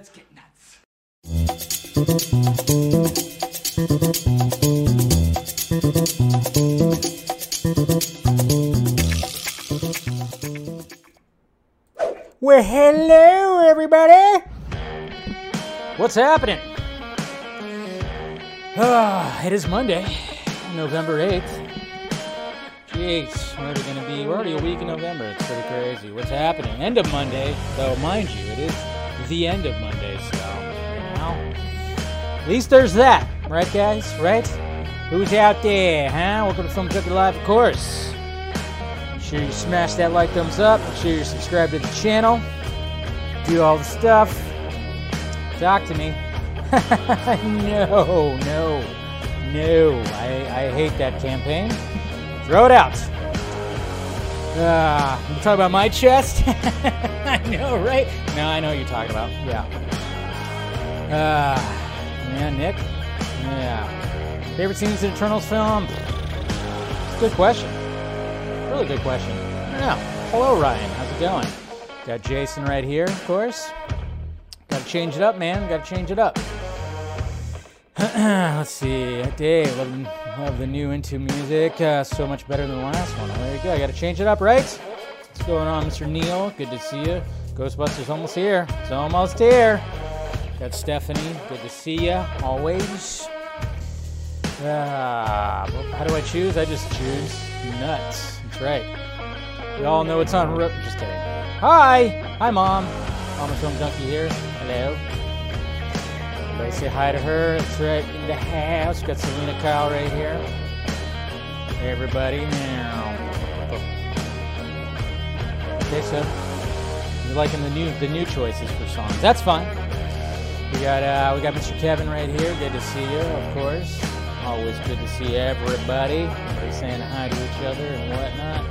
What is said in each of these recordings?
Let's get nuts. Well, hello, everybody. What's happening? Ah, it is Monday, November 8th. Jeez, we're already gonna be, we're already a week in November. It's pretty crazy. What's happening? End of Monday, though, mind you, it is the end of Monday, so, know. At least there's that, right, guys? Right? Who's out there, huh? Welcome to Film Junkee Live, of course. Make sure you smash that like thumbs up. Make sure you subscribe to the channel. Do all the stuff. Talk to me. no, no, no. I, I hate that campaign. Throw it out. Ah, you talking about my chest? I know, right? No, I know what you're talking about. Yeah. Ah, yeah, Nick. Yeah. Favorite scenes in Eternals film? Good question. Really good question. I don't know. Hello, Ryan. How's it going? Got Jason right here, of course. Got to change it up, man. Got to change it up. Let's see. Dave, love, love the new Into Music. Uh, so much better than the last one. There you go. I got to change it up, right? What's going on, Mr. Neil? Good to see you. Ghostbusters almost here. It's almost here. Got Stephanie. Good to see you. Always. Ah, how do I choose? I just choose nuts. That's right. We all know it's on. Ro- just kidding. Hi, hi, mom. Mama Film Junkee here. Hello. Everybody say hi to her. That's right. In the house. Got Selena Kyle right here. Hey, everybody. Okay, so you're liking the new the new choices for songs. That's fine. We got uh, we got Mr. Kevin right here. Good to see you, of course. Always good to see everybody. Everybody saying hi to each other and whatnot.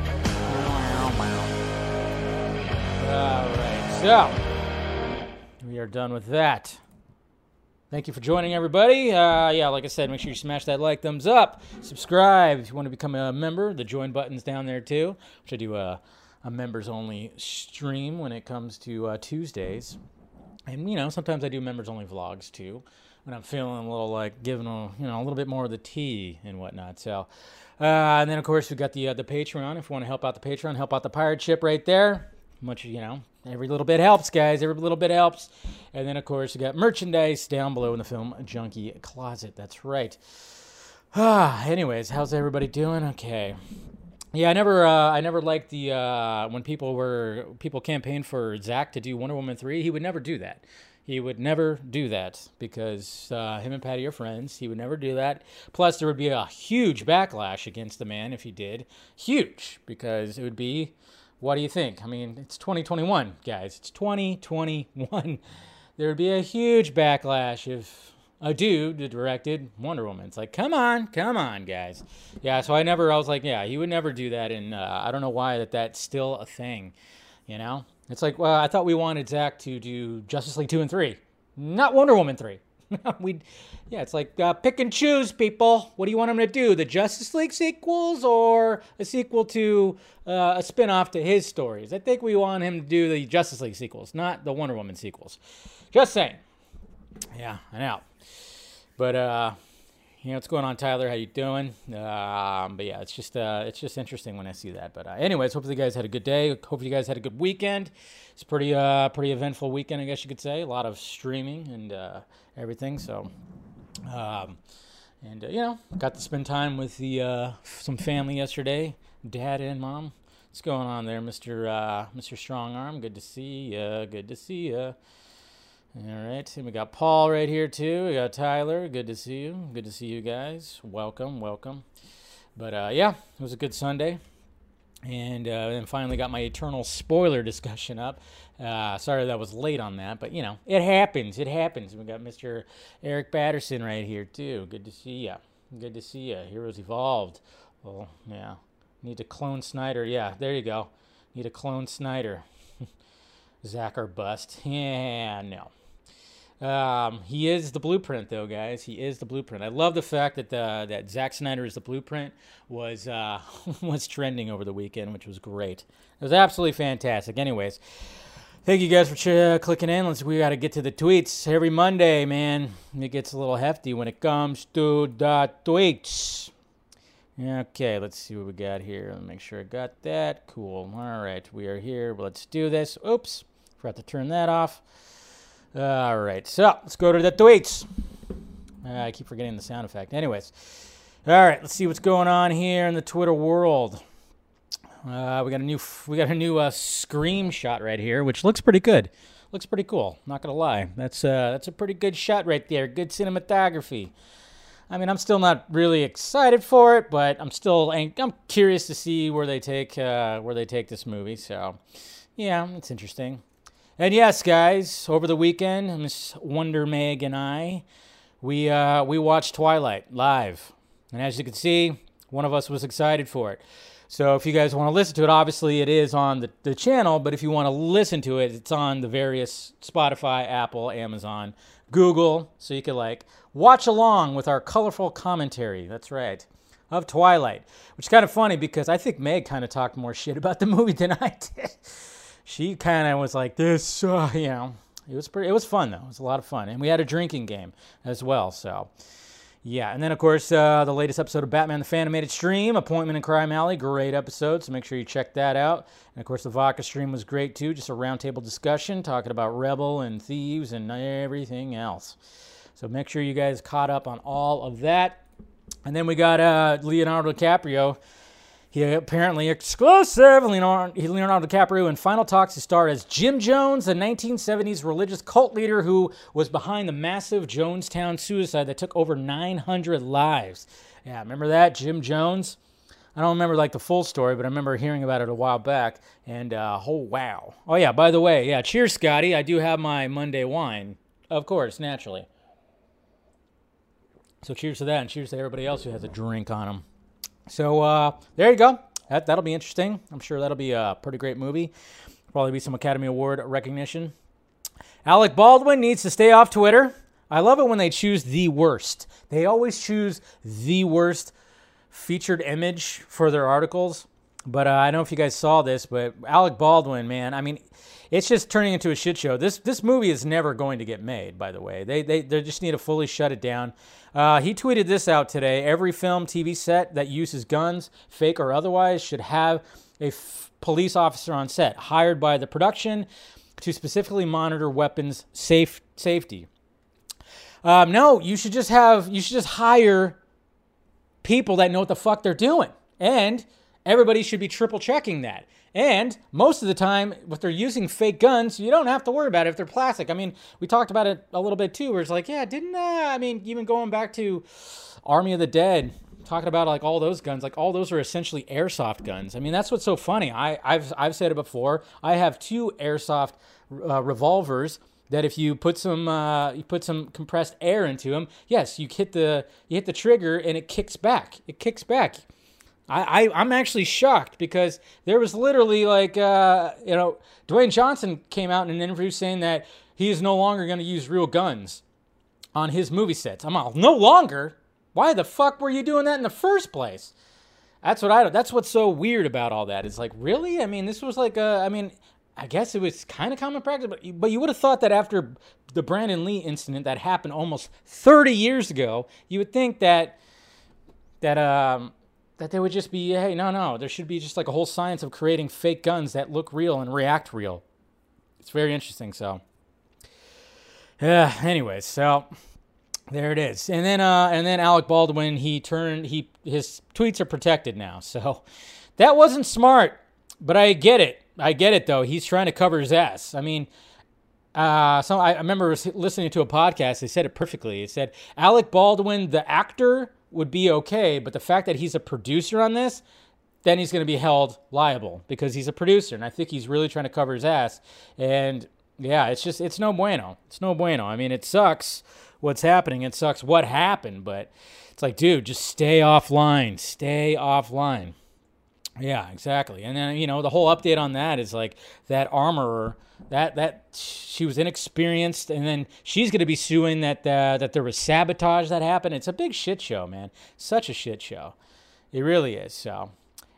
All right, so we are done with that. Thank you for joining, everybody. Uh, yeah, like I said, make sure you smash that like, thumbs up, subscribe if you want to become a member. The join button's down there too, which I do a, a members only stream when it comes to uh, Tuesdays. And you know, sometimes I do members only vlogs too when I'm feeling a little like giving a you know a little bit more of the tea and whatnot. So, uh, and then of course we got the uh, the Patreon. If you want to help out the Patreon, help out the pirate ship right there. Much you know, every little bit helps, guys. Every little bit helps. And then of course we got merchandise down below in the film junkie closet. That's right. Ah, anyways, how's everybody doing? Okay. Yeah, I never, uh, I never liked the uh, when people were people campaigned for Zach to do Wonder Woman three. He would never do that. He would never do that because uh, him and Patty are friends. He would never do that. Plus, there would be a huge backlash against the man if he did. Huge because it would be. What do you think? I mean, it's 2021, guys. It's 2021. There would be a huge backlash if a dude directed Wonder Woman. It's like, come on, come on, guys. Yeah, so I never, I was like, yeah, he would never do that. And uh, I don't know why that that's still a thing, you know? It's like, well, I thought we wanted Zach to do Justice League 2 and 3, not Wonder Woman 3. we, yeah, it's like uh, pick and choose, people. What do you want him to do? The Justice League sequels or a sequel to uh, a spin off to his stories? I think we want him to do the Justice League sequels, not the Wonder Woman sequels. Just saying. Yeah, I know. But uh, you know what's going on, Tyler? How you doing? Um, but yeah, it's just uh, it's just interesting when I see that. But uh, anyways, hopefully you guys had a good day. Hopefully you guys had a good weekend. It's pretty uh, pretty eventful weekend, I guess you could say. A lot of streaming and uh, everything. So. Um, and uh, you know, got to spend time with the uh, some family yesterday, dad and mom. What's going on there, Mister uh, Mister Strongarm? Good to see ya. Good to see ya. All right, and we got Paul right here too. We got Tyler. Good to see you. Good to see you guys. Welcome, welcome. But uh, yeah, it was a good Sunday, and uh, then finally got my eternal spoiler discussion up. Uh, sorry that was late on that, but you know it happens. It happens. We got Mr. Eric Batterson right here too. Good to see ya. Good to see ya. Heroes Evolved. Well, yeah. Need to clone Snyder. Yeah, there you go. Need to clone Snyder. Zach or bust. Yeah, no. Um, he is the blueprint, though, guys. He is the blueprint. I love the fact that the, that Zack Snyder is the blueprint was uh, was trending over the weekend, which was great. It was absolutely fantastic. Anyways, Thank you guys for ch- clicking in. Let's we got to get to the tweets every Monday, man. It gets a little hefty when it comes to the tweets. Okay, let's see what we got here. Let me make sure I got that. Cool. All right, we are here. Let's do this. Oops, forgot to turn that off. All right, so let's go to the tweets. Uh, I keep forgetting the sound effect. Anyways, all right, let's see what's going on here in the Twitter world. Uh, we got a new we got a new uh, right here, which looks pretty good. Looks pretty cool. Not gonna lie, that's uh, that's a pretty good shot right there. Good cinematography. I mean, I'm still not really excited for it, but I'm still I'm curious to see where they take uh, where they take this movie. So, yeah, it's interesting. And yes, guys, over the weekend, Miss Wonder Meg and I, we uh, we watched Twilight live, and as you can see, one of us was excited for it. So if you guys want to listen to it, obviously it is on the, the channel, but if you want to listen to it, it's on the various Spotify, Apple, Amazon, Google, so you can like watch along with our colorful commentary. That's right. Of Twilight, which is kind of funny because I think Meg kind of talked more shit about the movie than I did. She kind of was like this, uh, you know. It was pretty. It was fun though. It was a lot of fun, and we had a drinking game as well. So, yeah, and then of course uh, the latest episode of Batman the Fanimated Stream, Appointment in Crime Alley, great episode. So make sure you check that out. And of course the Vodka stream was great too, just a roundtable discussion talking about Rebel and thieves and everything else. So make sure you guys caught up on all of that. And then we got uh, Leonardo DiCaprio. He apparently exclusive Leonardo, Leonardo DiCaprio in final talks to star as Jim Jones, the 1970s religious cult leader who was behind the massive Jonestown suicide that took over 900 lives. Yeah, remember that Jim Jones? I don't remember like the full story, but I remember hearing about it a while back. And uh, oh wow! Oh yeah, by the way, yeah, cheers, Scotty. I do have my Monday wine, of course, naturally. So cheers to that, and cheers to everybody else who has a drink on them. So uh, there you go. That, that'll be interesting. I'm sure that'll be a pretty great movie. Probably be some Academy Award recognition. Alec Baldwin needs to stay off Twitter. I love it when they choose the worst. They always choose the worst featured image for their articles. But uh, I don't know if you guys saw this, but Alec Baldwin, man, I mean, it's just turning into a shit show. This this movie is never going to get made. By the way, they they, they just need to fully shut it down. Uh, he tweeted this out today. Every film, TV set that uses guns, fake or otherwise, should have a f- police officer on set hired by the production to specifically monitor weapons safe safety. Um, no, you should just have you should just hire people that know what the fuck they're doing, and everybody should be triple checking that. And most of the time, if they're using fake guns, you don't have to worry about it if they're plastic. I mean, we talked about it a little bit too, where it's like, yeah, didn't, uh, I mean, even going back to Army of the Dead, talking about like all those guns, like all those are essentially airsoft guns. I mean, that's what's so funny. I, I've, I've said it before. I have two airsoft uh, revolvers that if you put some uh, you put some compressed air into them, yes, you hit the you hit the trigger and it kicks back. It kicks back. I, I am actually shocked because there was literally like uh, you know Dwayne Johnson came out in an interview saying that he is no longer going to use real guns on his movie sets. I'm all no longer. Why the fuck were you doing that in the first place? That's what I. That's what's so weird about all that. It's like really. I mean, this was like a. I mean, I guess it was kind of common practice, but but you would have thought that after the Brandon Lee incident that happened almost 30 years ago, you would think that that um that they would just be, hey, no, no, there should be just like a whole science of creating fake guns that look real and react real. It's very interesting. So, yeah. Anyways, so there it is. And then, uh, and then Alec Baldwin, he turned, he his tweets are protected now. So that wasn't smart, but I get it. I get it though. He's trying to cover his ass. I mean. Uh, so I, I remember listening to a podcast. They said it perfectly. It said Alec Baldwin, the actor, would be okay, but the fact that he's a producer on this, then he's going to be held liable because he's a producer, and I think he's really trying to cover his ass. And yeah, it's just it's no bueno. It's no bueno. I mean, it sucks what's happening. It sucks what happened, but it's like, dude, just stay offline. Stay offline. Yeah, exactly. And then you know the whole update on that is like that armorer that that she was inexperienced, and then she's going to be suing that uh, that there was sabotage that happened. It's a big shit show, man. Such a shit show. It really is. So,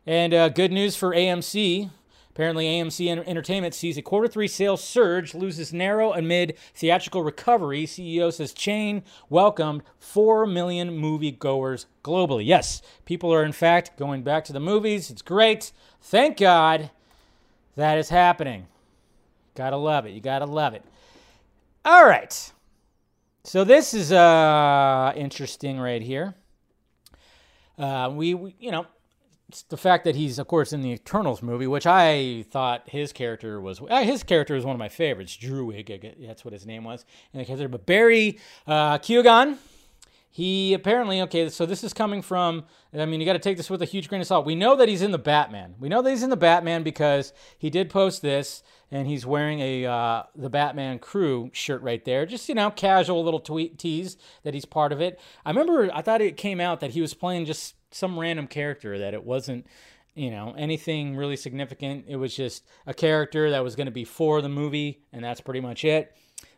and uh, good news for AMC. Apparently, AMC Entertainment sees a quarter three sales surge, loses narrow amid theatrical recovery. CEO says chain welcomed 4 million moviegoers globally. Yes, people are in fact going back to the movies. It's great. Thank God that is happening. Gotta love it. You gotta love it. All right. So this is uh interesting right here. Uh, we, we, you know, the fact that he's, of course, in the Eternals movie, which I thought his character was, uh, his character was one of my favorites. Druig, that's what his name was. And but Barry uh, Keoghan, he apparently okay so this is coming from i mean you got to take this with a huge grain of salt we know that he's in the batman we know that he's in the batman because he did post this and he's wearing a uh, the batman crew shirt right there just you know casual little tweet tease that he's part of it i remember i thought it came out that he was playing just some random character that it wasn't you know anything really significant it was just a character that was going to be for the movie and that's pretty much it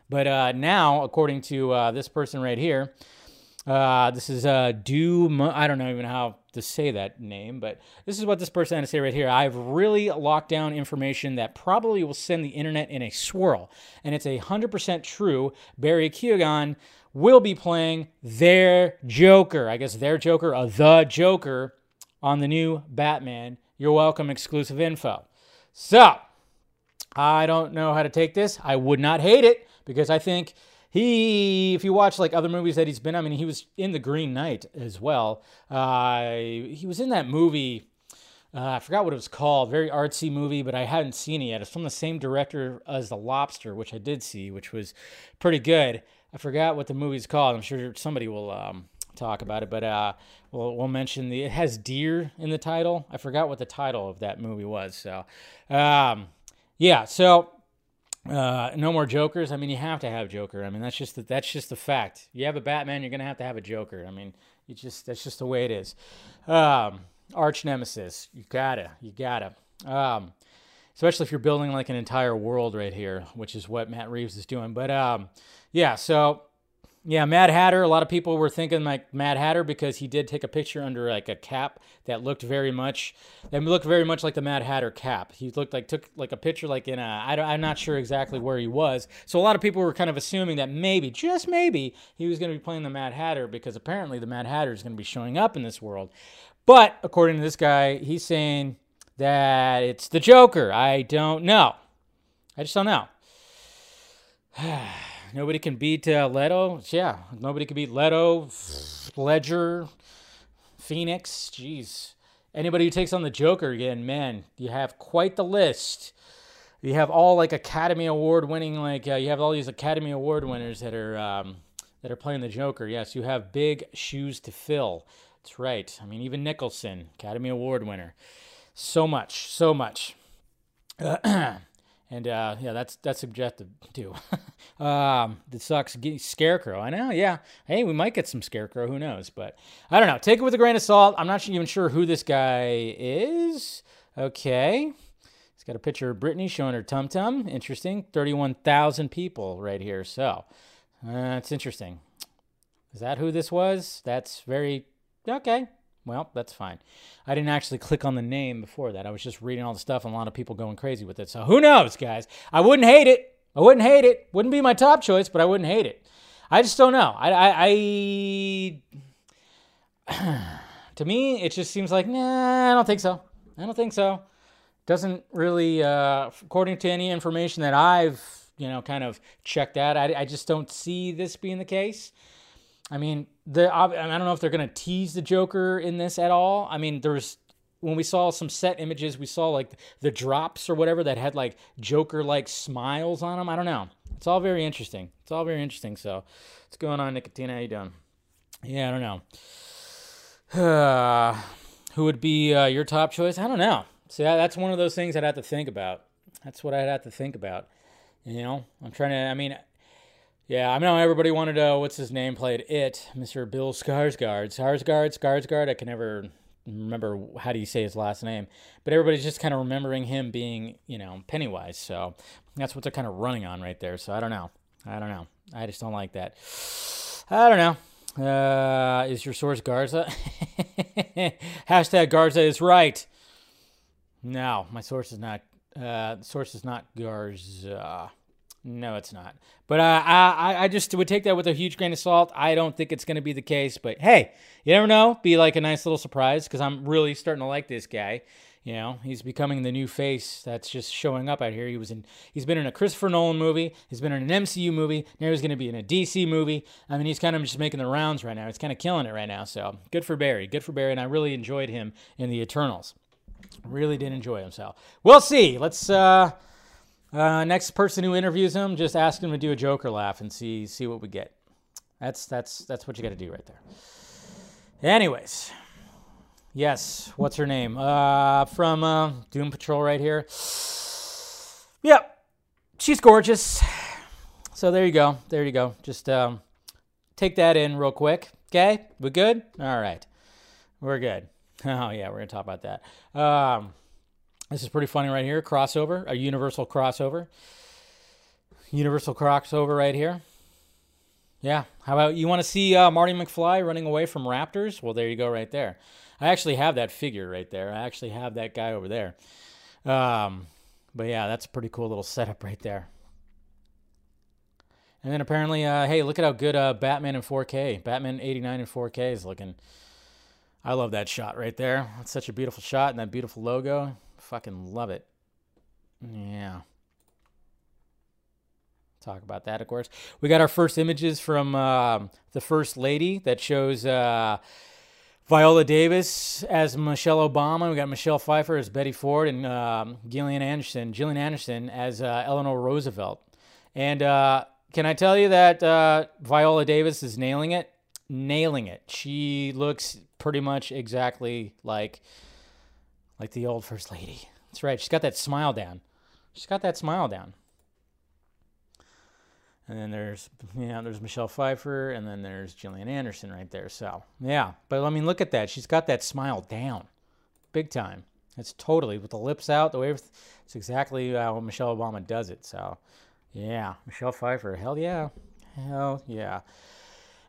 but uh, now according to uh, this person right here uh, this is uh, Do. I don't know even how to say that name, but this is what this person had to say right here. I've really locked down information that probably will send the internet in a swirl, and it's a hundred percent true. Barry Keoghan will be playing their Joker. I guess their Joker, uh, the Joker, on the new Batman. You're welcome. Exclusive info. So I don't know how to take this. I would not hate it because I think he, if you watch like other movies that he's been, I mean, he was in The Green Knight as well. Uh, he was in that movie. Uh, I forgot what it was called. Very artsy movie, but I hadn't seen it yet. It's from the same director as The Lobster, which I did see, which was pretty good. I forgot what the movie's called. I'm sure somebody will um, talk about it, but uh, we'll, we'll mention the. It has deer in the title. I forgot what the title of that movie was. So, um, yeah. So uh, no more Jokers. I mean, you have to have Joker. I mean, that's just the, that's just the fact. You have a Batman, you're gonna have to have a Joker. I mean, you just that's just the way it is. Um, arch nemesis. You gotta, you gotta. Um, especially if you're building like an entire world right here, which is what Matt Reeves is doing. But um, yeah, so yeah, Mad Hatter. A lot of people were thinking like Mad Hatter because he did take a picture under like a cap that looked very much that looked very much like the Mad Hatter cap. He looked like took like a picture like in a I I'm not sure exactly where he was. So a lot of people were kind of assuming that maybe just maybe he was going to be playing the Mad Hatter because apparently the Mad Hatter is going to be showing up in this world. But according to this guy, he's saying that it's the Joker. I don't know. I just don't know. Nobody can beat uh, Leto. Yeah, nobody can beat Leto, Ledger, Phoenix. Jeez. Anybody who takes on the Joker again, man, you have quite the list. You have all like Academy Award winning, like uh, you have all these Academy Award winners that are um, that are playing the Joker. Yes, you have big shoes to fill. That's right. I mean, even Nicholson, Academy Award winner. So much, so much. And uh, yeah, that's that's subjective too. um, it sucks. Scarecrow. I know. Yeah. Hey, we might get some Scarecrow. Who knows? But I don't know. Take it with a grain of salt. I'm not even sure who this guy is. Okay. He's got a picture of Britney showing her tum tum. Interesting. 31,000 people right here. So that's uh, interesting. Is that who this was? That's very okay. Well, that's fine. I didn't actually click on the name before that. I was just reading all the stuff and a lot of people going crazy with it. So who knows, guys? I wouldn't hate it. I wouldn't hate it. Wouldn't be my top choice, but I wouldn't hate it. I just don't know. I, I, I to me, it just seems like nah. I don't think so. I don't think so. Doesn't really, uh, according to any information that I've you know kind of checked out, I, I just don't see this being the case. I mean, the I don't know if they're gonna tease the Joker in this at all. I mean, there's when we saw some set images, we saw like the drops or whatever that had like Joker like smiles on them. I don't know. It's all very interesting. It's all very interesting. So, what's going on, Nicotina? How you doing? Yeah, I don't know. Uh, who would be uh, your top choice? I don't know. See, that's one of those things I'd have to think about. That's what I'd have to think about. You know, I'm trying to. I mean, yeah, I know everybody wanted to. What's his name? Played it, Mr. Bill Skarsgård. Skarsgård, Skarsgård. I can never remember how do you say his last name, but everybody's just kind of remembering him being, you know, Pennywise. So that's what they're kind of running on right there. So I don't know. I don't know. I just don't like that. I don't know. Uh, is your source Garza? Hashtag Garza is right. No, my source is not Uh, source is not Garza. No, it's not. But uh, I, I just would take that with a huge grain of salt. I don't think it's going to be the case. But hey, you never know. Be like a nice little surprise because I'm really starting to like this guy. You know, he's becoming the new face that's just showing up out here. He was in, he's been in a Christopher Nolan movie. He's been in an MCU movie. Now he's going to be in a DC movie. I mean, he's kind of just making the rounds right now. He's kind of killing it right now. So good for Barry. Good for Barry. And I really enjoyed him in the Eternals. Really did enjoy him. So we'll see. Let's. uh uh, next person who interviews him, just ask him to do a Joker laugh and see see what we get. That's that's that's what you got to do right there. Anyways, yes, what's her name? Uh, from uh, Doom Patrol right here. Yep, she's gorgeous. So there you go. There you go. Just um, take that in real quick. Okay, we good? All right, we're good. Oh yeah, we're gonna talk about that. Um, this is pretty funny right here. Crossover, a universal crossover. Universal crossover right here. Yeah. How about you want to see uh, Marty McFly running away from Raptors? Well, there you go, right there. I actually have that figure right there. I actually have that guy over there. Um, but yeah, that's a pretty cool little setup right there. And then apparently, uh, hey, look at how good uh, Batman in 4K, Batman 89 in 4K is looking. I love that shot right there. It's such a beautiful shot and that beautiful logo. Fucking love it. Yeah. Talk about that, of course. We got our first images from uh, the First Lady that shows uh, Viola Davis as Michelle Obama. We got Michelle Pfeiffer as Betty Ford and um, Gillian Anderson, Gillian Anderson as uh, Eleanor Roosevelt. And uh, can I tell you that uh, Viola Davis is nailing it? Nailing it. She looks pretty much exactly like like the old first lady. That's right. She's got that smile down. She's got that smile down. And then there's yeah, there's Michelle Pfeiffer, and then there's Gillian Anderson right there. So yeah, but I mean, look at that. She's got that smile down, big time. It's totally with the lips out. The way it's exactly how Michelle Obama does it. So yeah, Michelle Pfeiffer. Hell yeah, hell yeah.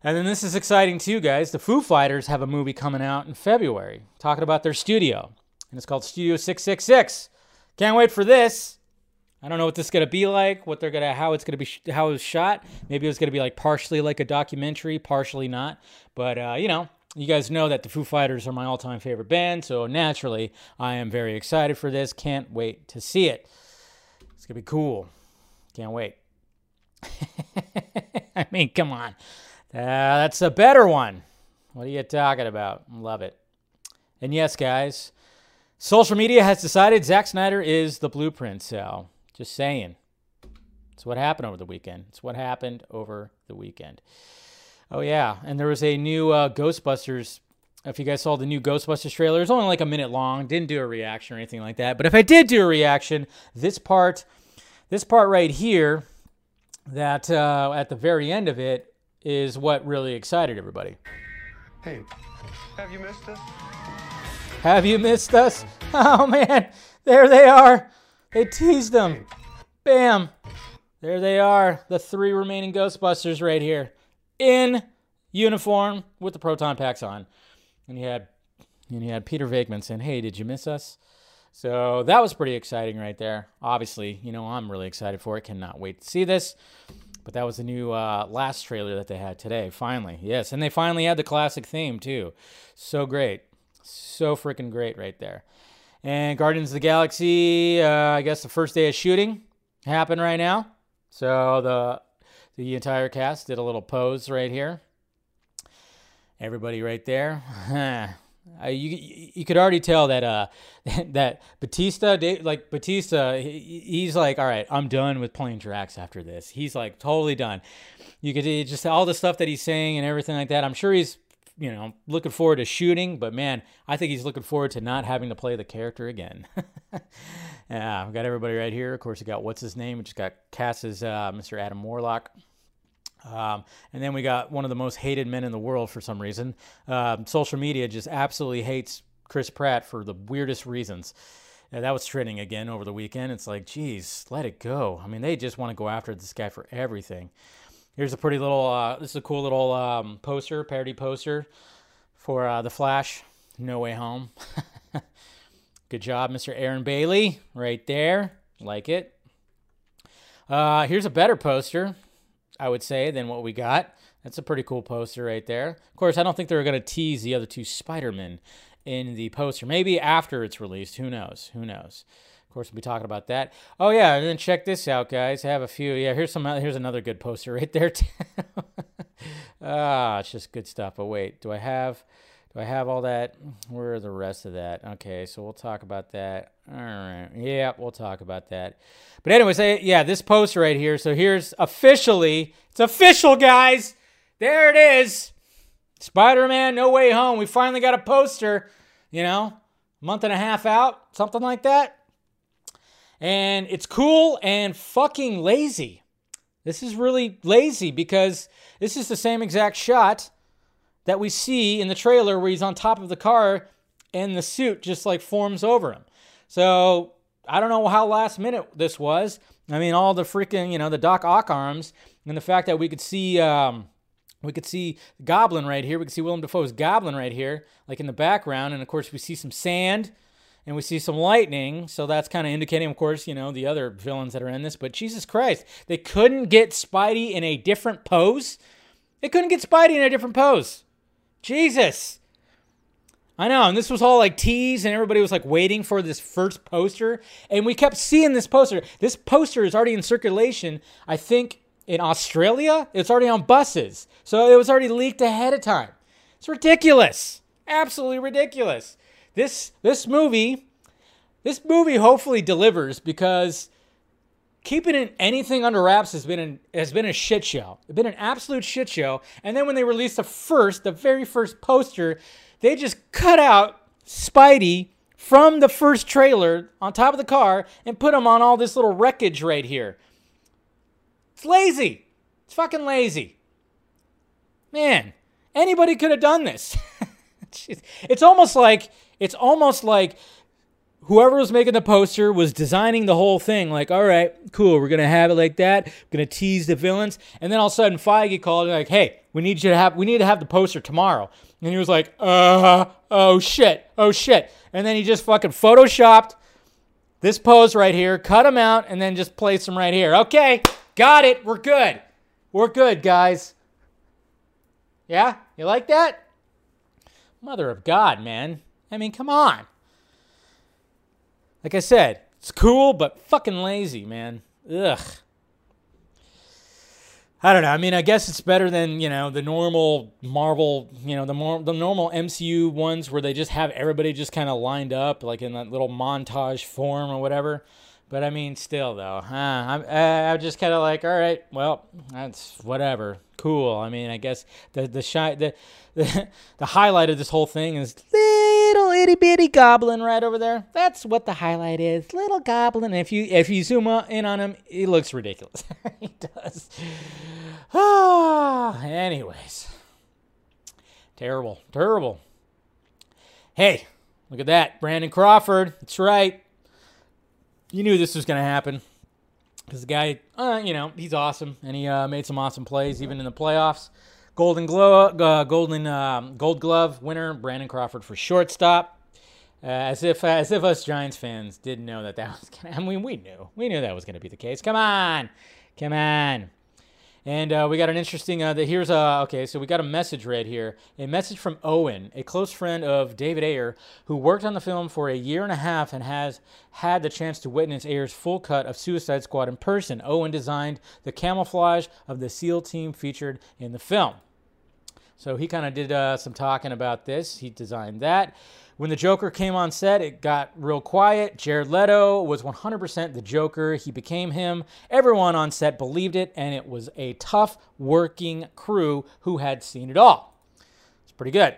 And then this is exciting too, guys. The Foo Fighters have a movie coming out in February, talking about their studio and it's called Studio 666. Can't wait for this. I don't know what this is gonna be like, what they're gonna, how it's gonna be, how it's shot. Maybe it's gonna be like partially like a documentary, partially not. But uh, you know, you guys know that the Foo Fighters are my all-time favorite band, so naturally, I am very excited for this. Can't wait to see it. It's gonna be cool. Can't wait. I mean, come on, uh, that's a better one. What are you talking about? Love it. And yes, guys, Social media has decided Zack Snyder is the blueprint, so just saying. It's what happened over the weekend. It's what happened over the weekend. Oh, yeah. And there was a new uh, Ghostbusters. If you guys saw the new Ghostbusters trailer, it's only like a minute long. Didn't do a reaction or anything like that. But if I did do a reaction, this part, this part right here, that uh, at the very end of it is what really excited everybody. Hey, have you missed us? Have you missed us? Oh man, there they are. They teased them. Bam. There they are, the three remaining Ghostbusters right here in uniform with the proton packs on. And you had and you had Peter Venkman saying, "Hey, did you miss us?" So that was pretty exciting right there. Obviously, you know I'm really excited for it. Cannot wait to see this. But that was the new uh, last trailer that they had today. Finally, yes, and they finally had the classic theme too. So great. So freaking great right there. And Guardians of the Galaxy, uh, I guess the first day of shooting happened right now. So the the entire cast did a little pose right here. Everybody right there. Uh, you you could already tell that uh that Batista like Batista he, he's like all right I'm done with playing Drax after this he's like totally done you could just all the stuff that he's saying and everything like that I'm sure he's you know, looking forward to shooting, but man, I think he's looking forward to not having to play the character again. yeah, we got everybody right here. Of course, we got what's his name? We just got Cass's uh, Mr. Adam Warlock. Um, and then we got one of the most hated men in the world for some reason. Um, social media just absolutely hates Chris Pratt for the weirdest reasons. And that was trending again over the weekend. It's like, geez, let it go. I mean, they just want to go after this guy for everything. Here's a pretty little. Uh, this is a cool little um, poster, parody poster for uh, the Flash. No Way Home. Good job, Mr. Aaron Bailey, right there. Like it. Uh, here's a better poster, I would say, than what we got. That's a pretty cool poster right there. Of course, I don't think they're going to tease the other two Spider-Men in the poster. Maybe after it's released. Who knows? Who knows? Course, we'll be talking about that. Oh yeah, and then check this out, guys. I have a few. Yeah, here's some. Here's another good poster right there. ah, it's just good stuff. But wait, do I have? Do I have all that? Where are the rest of that? Okay, so we'll talk about that. All right. Yeah, we'll talk about that. But anyways, yeah, this poster right here. So here's officially, it's official, guys. There it is. Spider-Man No Way Home. We finally got a poster, you know, month and a half out, something like that. And it's cool and fucking lazy. This is really lazy because this is the same exact shot that we see in the trailer where he's on top of the car and the suit just like forms over him. So I don't know how last minute this was. I mean, all the freaking, you know, the Doc Ock arms and the fact that we could see, um, we could see Goblin right here. We could see Willem Dafoe's Goblin right here, like in the background. And of course, we see some sand and we see some lightning. So that's kind of indicating, of course, you know, the other villains that are in this. But Jesus Christ, they couldn't get Spidey in a different pose. They couldn't get Spidey in a different pose. Jesus. I know, and this was all like teased, and everybody was like waiting for this first poster, and we kept seeing this poster. This poster is already in circulation, I think, in Australia. It's already on buses, so it was already leaked ahead of time. It's ridiculous, absolutely ridiculous. This this movie, this movie hopefully delivers because keeping anything under wraps has been an, has been a shit show. It's been an absolute shit show. And then when they released the first, the very first poster they just cut out Spidey from the first trailer on top of the car and put him on all this little wreckage right here. It's lazy. It's fucking lazy. Man, anybody could have done this. it's almost like it's almost like whoever was making the poster was designing the whole thing. Like all right cool we're gonna have it like that. We're gonna tease the villains. And then all of a sudden feige called like hey we need you to have we need to have the poster tomorrow. And he was like uh oh shit oh shit. And then he just fucking photoshopped this pose right here cut him out and then just placed him right here. Okay got it we're good. We're good guys. Yeah you like that? Mother of god man i mean come on like I said, it's cool, but fucking lazy, man. Ugh. I don't know. I mean, I guess it's better than you know the normal Marvel, you know the more the normal MCU ones where they just have everybody just kind of lined up like in that little montage form or whatever. But I mean, still though, huh? I'm I'm just kind of like, all right, well, that's whatever, cool. I mean, I guess the the shy the the, the highlight of this whole thing is little itty bitty goblin right over there. That's what the highlight is. Little goblin. If you if you zoom in on him, he looks ridiculous. he does. Ah, anyways. Terrible. Terrible. Hey, look at that. Brandon Crawford. That's right. You knew this was going to happen. Because the guy, uh, you know, he's awesome. And he uh, made some awesome plays even in the playoffs. Golden Glove, uh, Golden um, Gold Glove winner Brandon Crawford for shortstop. Uh, as if as if us Giants fans didn't know that that was gonna. I mean, we knew we knew that was gonna be the case. Come on, come on. And uh, we got an interesting. Uh, the, here's a okay. So we got a message right here. A message from Owen, a close friend of David Ayer, who worked on the film for a year and a half and has had the chance to witness Ayer's full cut of Suicide Squad in person. Owen designed the camouflage of the SEAL team featured in the film. So he kind of did uh, some talking about this. He designed that. When the Joker came on set, it got real quiet. Jared Leto was 100% the Joker. He became him. Everyone on set believed it, and it was a tough working crew who had seen it all. It's pretty good.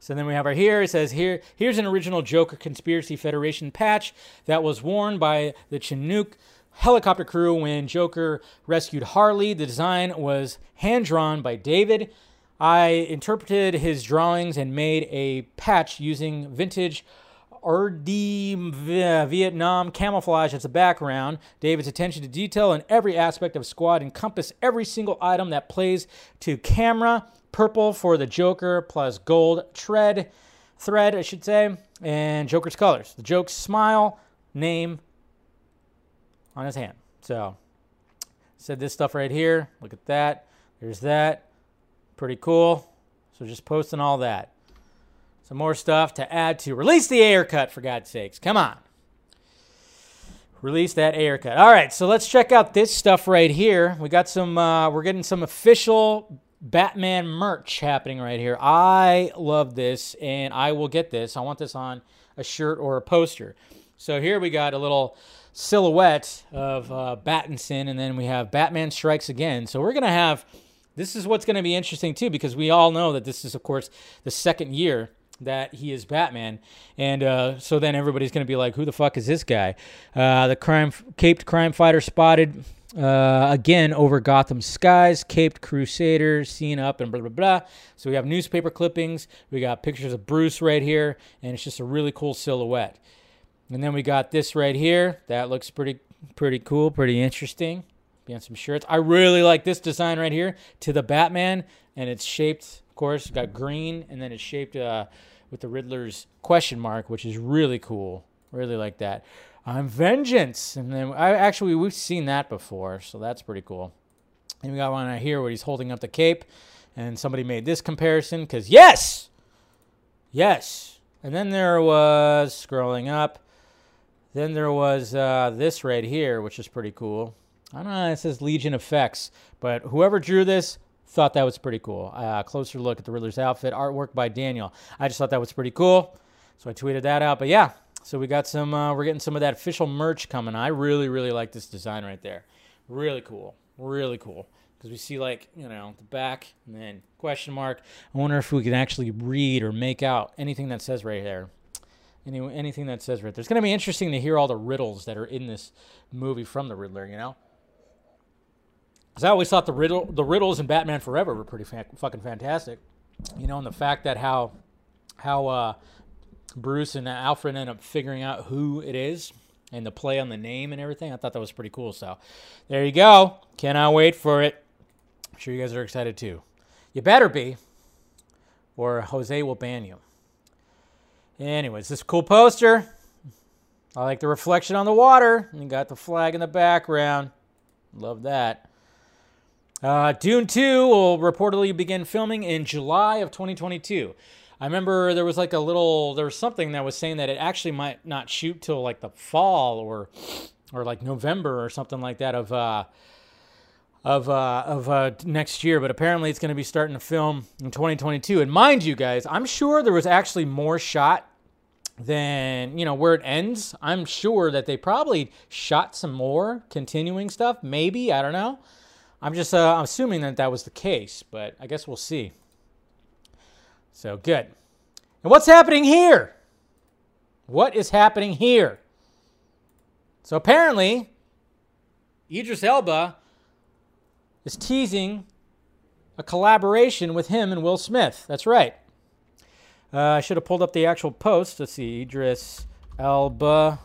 So then we have our here. It says here, here's an original Joker Conspiracy Federation patch that was worn by the Chinook helicopter crew when Joker rescued Harley. The design was hand drawn by David. I interpreted his drawings and made a patch using vintage RD Vietnam camouflage as a background. David's attention to detail in every aspect of Squad encompassed every single item that plays to camera. Purple for the Joker plus gold tread thread, I should say. and Joker's colors. The Joke's smile, name on his hand. So, said this stuff right here. Look at that. There's that. Pretty cool. So, just posting all that. Some more stuff to add to release the Ayer cut, for God's sakes. Come on. Release that Ayer cut. All right, so let's check out this stuff right here. We got some, uh, we're getting some official Batman merch happening right here. I love this, and I will get this. I want this on a shirt or a poster. So here we got a little silhouette of uh, Battinson, and then we have Batman Strikes Again. So we're going to have, this is what's going to be interesting too, because we all know that this is, of course, the second year that he is Batman, and uh, so then everybody's going to be like, "Who the fuck is this guy?" Uh, the crime caped crime fighter spotted uh, again over Gotham skies, caped crusader seen up and blah blah blah. So we have newspaper clippings, we got pictures of Bruce right here, and it's just a really cool silhouette. And then we got this right here. That looks pretty pretty cool, pretty interesting. Be on some shirts. I really like this design right here to the Batman, and it's shaped of course, got green, and then it's shaped uh, with the Riddler's question mark, which is really cool. Really like that. I'm vengeance, and then I actually we've seen that before, so that's pretty cool. And we got one right here where he's holding up the cape, and somebody made this comparison because yes, yes. And then there was scrolling up. Then there was uh, this right here, which is pretty cool. I don't know. It says Legion Effects, but whoever drew this, thought that was pretty cool. Uh, closer look at the Riddler's outfit, artwork by Daniel. I just thought that was pretty cool, so I tweeted that out. But yeah, so we got some. Uh, we're getting some of that official merch coming. I really, really like this design right there. Really cool. Really cool. Because we see like you know the back and then question mark. I wonder if we can actually read or make out anything that says right there. Any, anything that says right there. It's going to be interesting to hear all the riddles that are in this movie from the Riddler. You know. Because I always thought the riddle, the riddles in Batman Forever were pretty fa- fucking fantastic. You know, and the fact that how how uh, Bruce and Alfred end up figuring out who it is and the play on the name and everything, I thought that was pretty cool. So there you go. Cannot wait for it. I'm sure you guys are excited too. You better be, or Jose will ban you. Anyways, this cool poster. I like the reflection on the water. You got the flag in the background. Love that. Uh, Dune 2 will reportedly begin filming in July of 2022. I remember there was like a little, there was something that was saying that it actually might not shoot till like the fall or, or like November or something like that of, uh, of uh, of uh, next year, but apparently it's going to be starting to film in 2022. And mind you, guys, I'm sure there was actually more shot than you know where it ends. I'm sure that they probably shot some more continuing stuff. Maybe I don't know. I'm just uh, assuming that that was the case, but I guess we'll see. So good. And what's happening here? What is happening here? So apparently, Idris Elba is teasing a collaboration with him and Will Smith. That's right. Uh, I should have pulled up the actual post. Let's see. Idris Elba,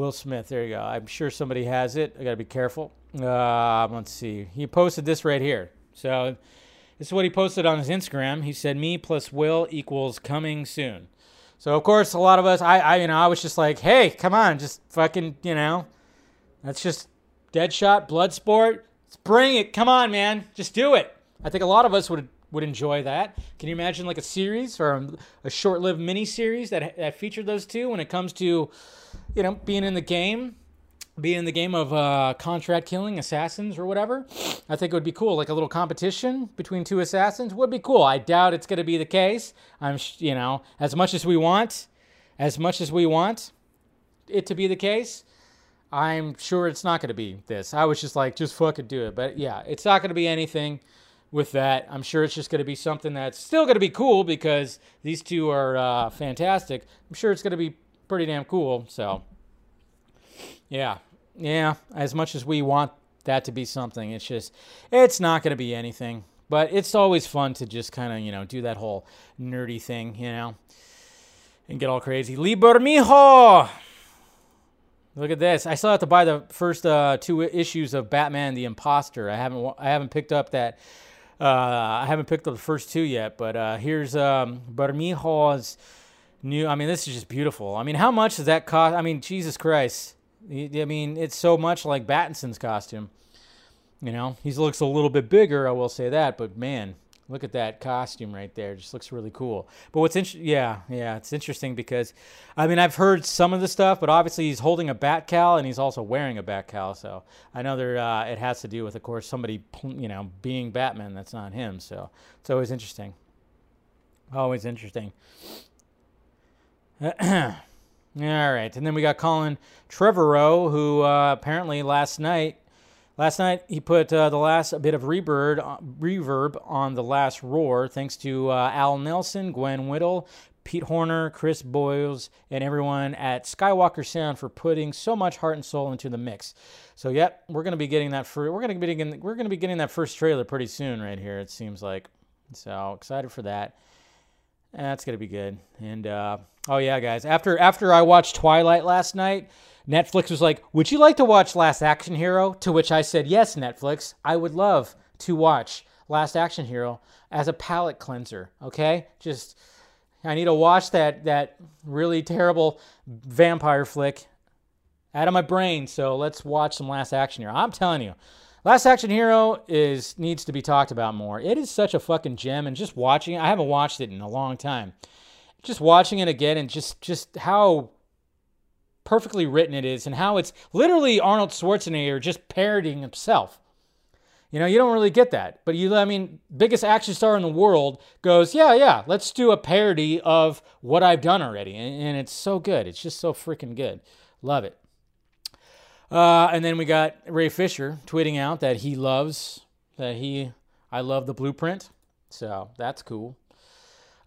Will Smith. There you go. I'm sure somebody has it. I got to be careful. Uh, let's see. He posted this right here. So this is what he posted on his Instagram. He said, "Me plus Will equals coming soon." So of course, a lot of us, I, I, you know, I was just like, "Hey, come on, just fucking, you know, that's just Deadshot, Bloodsport. Bring it. Come on, man, just do it." I think a lot of us would would enjoy that. Can you imagine like a series or a short-lived mini series that that featured those two when it comes to, you know, being in the game? being in the game of uh, contract killing assassins or whatever. I think it would be cool, like a little competition between two assassins would be cool. I doubt it's going to be the case. I'm, you know, as much as we want, as much as we want it to be the case, I'm sure it's not going to be this. I was just like, just fucking do it. But yeah, it's not going to be anything with that. I'm sure it's just going to be something that's still going to be cool because these two are uh, fantastic. I'm sure it's going to be pretty damn cool. So, yeah, yeah, as much as we want that to be something, it's just, it's not going to be anything. But it's always fun to just kind of, you know, do that whole nerdy thing, you know, and get all crazy. Lee Bermejo! Look at this. I still have to buy the first uh, two issues of Batman: The Imposter. I haven't. I haven't picked up that. Uh, I haven't picked up the first two yet. But uh, here's um, Bermejo's new. I mean, this is just beautiful. I mean, how much does that cost? I mean, Jesus Christ. I mean, it's so much like Battinson's costume. You know, he looks a little bit bigger, I will say that, but man, look at that costume right there. It just looks really cool. But what's interesting, yeah, yeah, it's interesting because, I mean, I've heard some of the stuff, but obviously he's holding a bat cowl and he's also wearing a bat cowl. So I know there, uh, it has to do with, of course, somebody, you know, being Batman. That's not him. So it's always interesting. Always interesting. All right, and then we got Colin Trevorrow, who uh, apparently last night Last night, he put uh, the last bit of reverb, uh, reverb on the last roar, thanks to uh, Al Nelson, Gwen Whittle, Pete Horner, Chris Boyes, and everyone at Skywalker Sound for putting so much heart and soul into the mix. So, yep, we're gonna be getting that. For, we're gonna be getting. We're gonna be getting that first trailer pretty soon, right here. It seems like. So excited for that. That's gonna be good. And uh, oh yeah, guys. After after I watched Twilight last night, Netflix was like, Would you like to watch Last Action Hero? To which I said, Yes, Netflix. I would love to watch Last Action Hero as a palate cleanser. Okay? Just, I need to watch that, that really terrible vampire flick out of my brain. So let's watch some Last Action Hero. I'm telling you. Last Action Hero is needs to be talked about more. It is such a fucking gem, and just watching it, I haven't watched it in a long time. Just watching it again, and just just how perfectly written it is and how it's literally Arnold Schwarzenegger just parodying himself. You know, you don't really get that. But you, I mean, biggest action star in the world goes, yeah, yeah, let's do a parody of what I've done already. And, and it's so good. It's just so freaking good. Love it. Uh, and then we got Ray Fisher tweeting out that he loves, that he, I love the blueprint. So that's cool.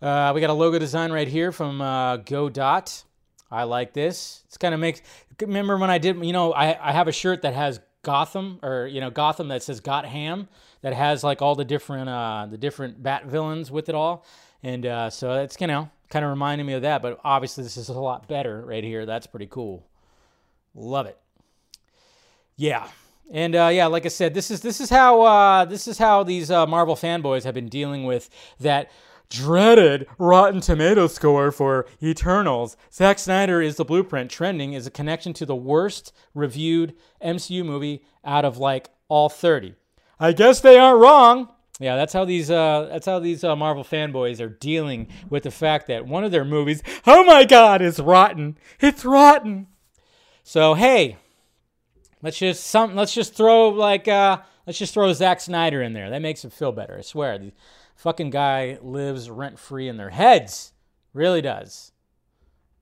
Uh, we got a logo design right here from uh, Godot. I like this. It's kind of makes. Remember when I did? You know, I I have a shirt that has Gotham or you know Gotham that says Got Ham that has like all the different uh the different Bat villains with it all, and uh, so it's you know kind of reminding me of that. But obviously this is a lot better right here. That's pretty cool. Love it. Yeah. And uh, yeah, like I said, this is this is how uh, this is how these uh, Marvel fanboys have been dealing with that dreaded Rotten Tomato score for Eternals. Zack Snyder is the blueprint. Trending is a connection to the worst reviewed MCU movie out of like all 30. I guess they aren't wrong. Yeah, that's how these uh, that's how these uh, Marvel fanboys are dealing with the fact that one of their movies, oh my God, is rotten. It's rotten. So hey, let's just some let's just throw like uh, let's just throw Zack Snyder in there. That makes it feel better. I swear fucking guy lives rent free in their heads. Really does.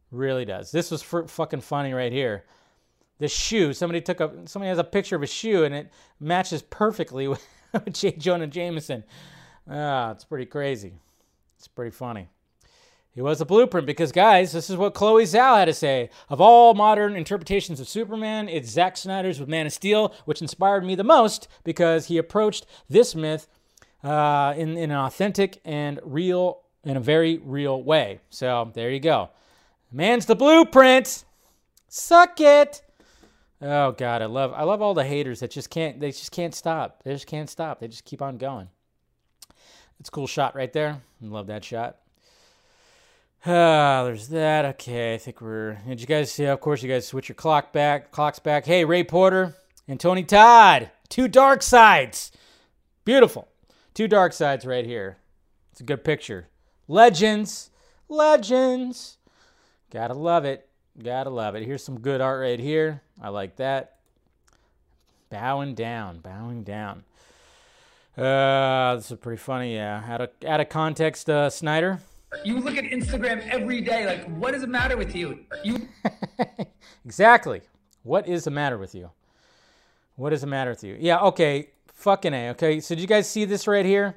Really does. This was fucking funny right here. This shoe, somebody took a somebody has a picture of a shoe and it matches perfectly with J. Jonah Jameson. Ah, it's pretty crazy. It's pretty funny. He was a blueprint because, guys, this is what Chloe Zhao had to say. Of all modern interpretations of Superman, it's Zack Snyder's with Man of Steel, which inspired me the most because he approached this myth uh, in, in an authentic and real, in a very real way. So there you go. Man's the blueprint. Suck it. Oh God, I love I love all the haters that just can't they just can't stop. They just can't stop. They just keep on going. It's a cool shot right there. Love that shot. Ah, there's that. Okay, I think we're. Did you guys see? Of course, you guys switch your clock back. Clocks back. Hey, Ray Porter and Tony Todd. Two dark sides. Beautiful. Two dark sides right here. It's a good picture. Legends. Legends. Gotta love it. Gotta love it. Here's some good art right here. I like that. Bowing down. Bowing down. Uh, this is pretty funny. Yeah. Out of, out of context, uh, Snyder. You look at Instagram every day. Like, what is the matter with you? You. exactly. What is the matter with you? What is the matter with you? Yeah. Okay. Fucking A, okay? So did you guys see this right here?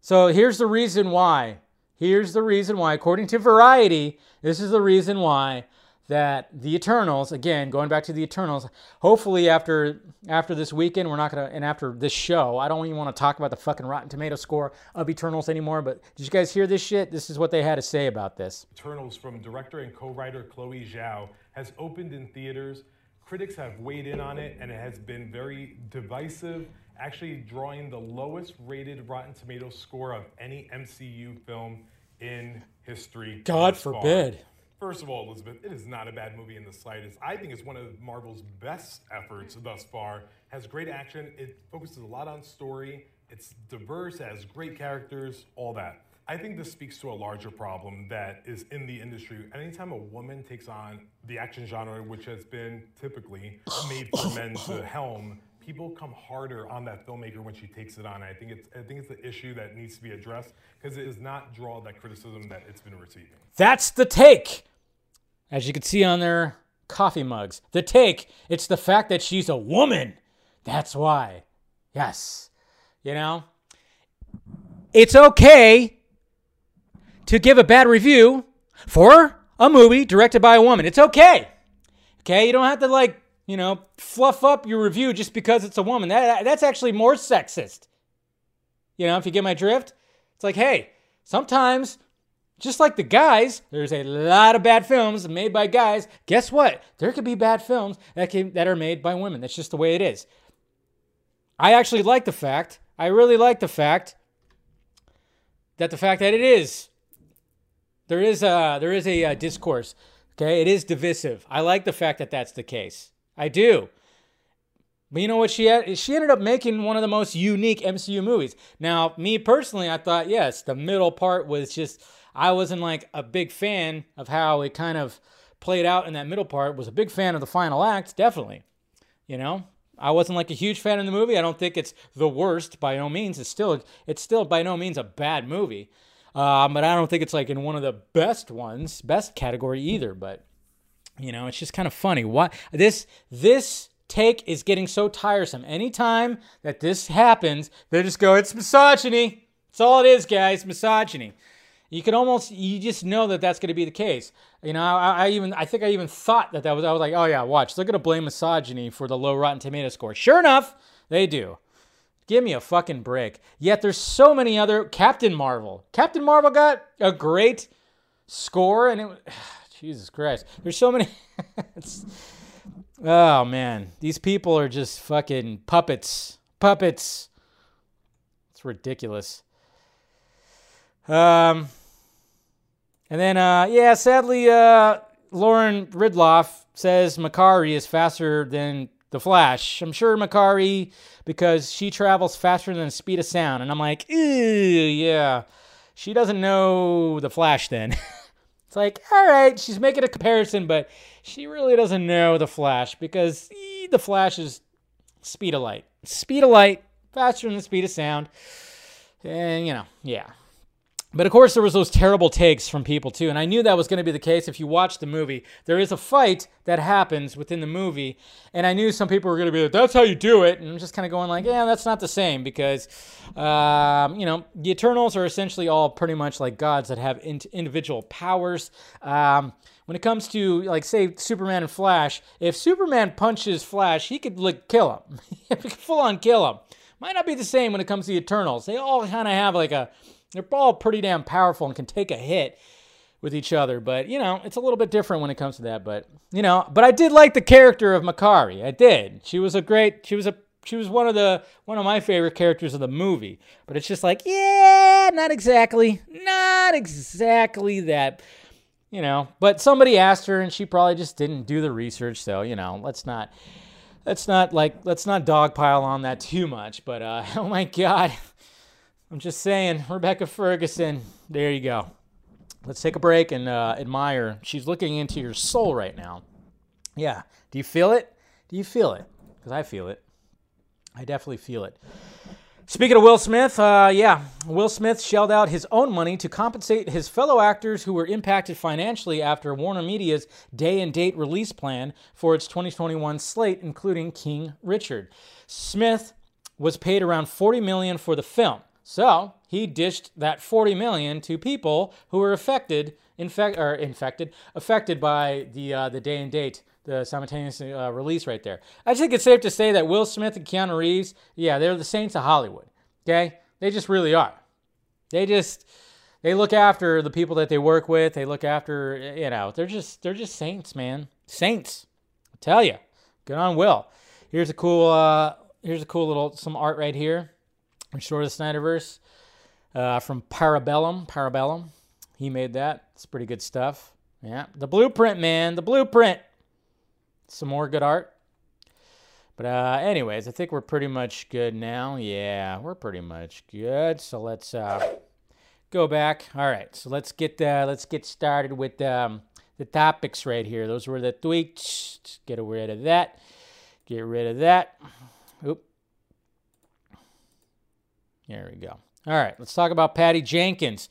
So here's the reason why. Here's the reason why, according to Variety, this is the reason why that the Eternals, again, going back to the Eternals, hopefully after after this weekend, we're not gonna and after this show, I don't even want to talk about the fucking Rotten Tomato score of Eternals anymore. But did you guys hear this shit? This is what they had to say about this. Eternals from director and co-writer Chloe Zhao has opened in theaters. Critics have weighed in on it, and it has been very divisive actually drawing the lowest rated Rotten Tomatoes score of any MCU film in history. God thus far. forbid. First of all, Elizabeth, it is not a bad movie in the slightest. I think it's one of Marvel's best efforts thus far. Has great action. It focuses a lot on story. It's diverse, it has great characters, all that. I think this speaks to a larger problem that is in the industry. Anytime a woman takes on the action genre, which has been typically made for men to helm, people come harder on that filmmaker when she takes it on. I think it's I think it's the issue that needs to be addressed because it does not draw that criticism that it's been receiving. That's the take. As you can see on their coffee mugs. The take, it's the fact that she's a woman. That's why. Yes. You know? It's okay to give a bad review for a movie directed by a woman. It's okay. Okay? You don't have to like, you know, fluff up your review just because it's a woman. That that's actually more sexist. You know, if you get my drift? It's like, hey, sometimes just like the guys, there's a lot of bad films made by guys. Guess what? There could be bad films that can, that are made by women. That's just the way it is. I actually like the fact. I really like the fact that the fact that it is there is a there is a, uh discourse. Okay, it is divisive. I like the fact that that's the case. I do. But you know what she had? She ended up making one of the most unique MCU movies. Now, me personally, I thought yes, the middle part was just I wasn't like a big fan of how it kind of played out in that middle part. Was a big fan of the final act, definitely. You know, I wasn't like a huge fan of the movie. I don't think it's the worst by no means. It's still it's still by no means a bad movie. Um, but I don't think it's like in one of the best ones, best category either. But you know, it's just kind of funny. Why this this take is getting so tiresome. Anytime that this happens, they just go, "It's misogyny." That's all it is, guys. Misogyny. You can almost, you just know that that's going to be the case. You know, I, I, even, I think I even thought that that was, I was like, oh yeah, watch, they're going to blame misogyny for the low Rotten Tomato score. Sure enough, they do. Give me a fucking break. Yet there's so many other Captain Marvel. Captain Marvel got a great score, and it, Jesus Christ, there's so many. oh man, these people are just fucking puppets, puppets. It's ridiculous. Um, and then, uh, yeah, sadly, uh, Lauren Ridloff says Makkari is faster than the Flash. I'm sure Makkari because she travels faster than the speed of sound. And I'm like, ew, yeah. She doesn't know the Flash then. it's like, all right, she's making a comparison, but she really doesn't know the Flash because eh, the Flash is speed of light. Speed of light, faster than the speed of sound. And, you know, yeah. But of course, there was those terrible takes from people too, and I knew that was going to be the case. If you watch the movie, there is a fight that happens within the movie, and I knew some people were going to be like, "That's how you do it," and I'm just kind of going like, "Yeah, that's not the same," because, um, you know, the Eternals are essentially all pretty much like gods that have in- individual powers. Um, when it comes to like say Superman and Flash, if Superman punches Flash, he could like kill him, full on kill him. Might not be the same when it comes to the Eternals. They all kind of have like a they're all pretty damn powerful and can take a hit with each other, but you know, it's a little bit different when it comes to that. But you know, but I did like the character of Makkari. I did. She was a great. She was a. She was one of the one of my favorite characters of the movie. But it's just like, yeah, not exactly, not exactly that. You know, but somebody asked her, and she probably just didn't do the research. So you know, let's not. Let's not like let's not dogpile on that too much, but uh, oh my god, I'm just saying, Rebecca Ferguson. There you go. Let's take a break and uh, admire. She's looking into your soul right now. Yeah. Do you feel it? Do you feel it? Because I feel it. I definitely feel it. Speaking of Will Smith, uh, yeah, Will Smith shelled out his own money to compensate his fellow actors who were impacted financially after Warner Media's day and date release plan for its 2021 slate, including King Richard. Smith was paid around 40 million for the film. So he dished that 40 million to people who were affected, infect, or infected, affected by the uh, the day and date, the simultaneous uh, release right there. I think it's safe to say that Will Smith and Keanu Reeves, yeah, they're the saints of Hollywood. Okay, they just really are. They just they look after the people that they work with. They look after you know they're just they're just saints, man, saints. I tell you, good on Will. Here's a cool uh, here's a cool little some art right here. Restore the Snyderverse uh, from Parabellum. Parabellum. He made that. It's pretty good stuff. Yeah, the blueprint, man, the blueprint. Some more good art. But uh, anyways, I think we're pretty much good now. Yeah, we're pretty much good. So let's uh, go back. All right, so let's get uh, let's get started with um, the topics right here. Those were the tweets. Get rid of that. Get rid of that. Oop. There we go. All right, let's talk about Patty Jenkins.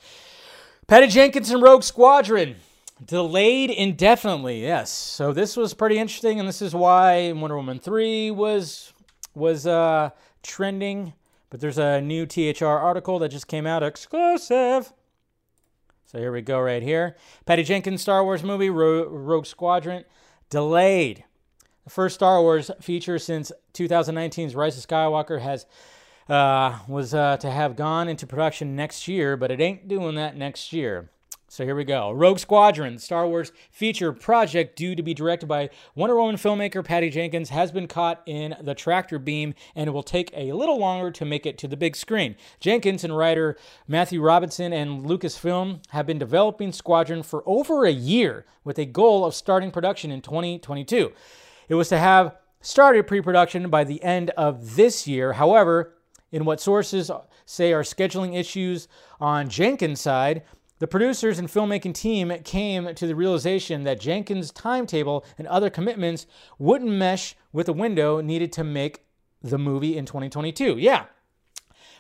Patty Jenkins and Rogue Squadron delayed indefinitely. Yes, so this was pretty interesting, and this is why Wonder Woman three was was uh, trending. But there's a new THR article that just came out, exclusive. So here we go, right here. Patty Jenkins Star Wars movie Ro- Rogue Squadron delayed. The first Star Wars feature since 2019's Rise of Skywalker has uh, was uh, to have gone into production next year, but it ain't doing that next year. So here we go. Rogue Squadron, Star Wars feature project due to be directed by Wonder Woman filmmaker Patty Jenkins, has been caught in the tractor beam and it will take a little longer to make it to the big screen. Jenkins and writer Matthew Robinson and Lucasfilm have been developing Squadron for over a year with a goal of starting production in 2022. It was to have started pre production by the end of this year. However, in what sources say are scheduling issues on Jenkins' side, the producers and filmmaking team came to the realization that Jenkins' timetable and other commitments wouldn't mesh with the window needed to make the movie in 2022. Yeah.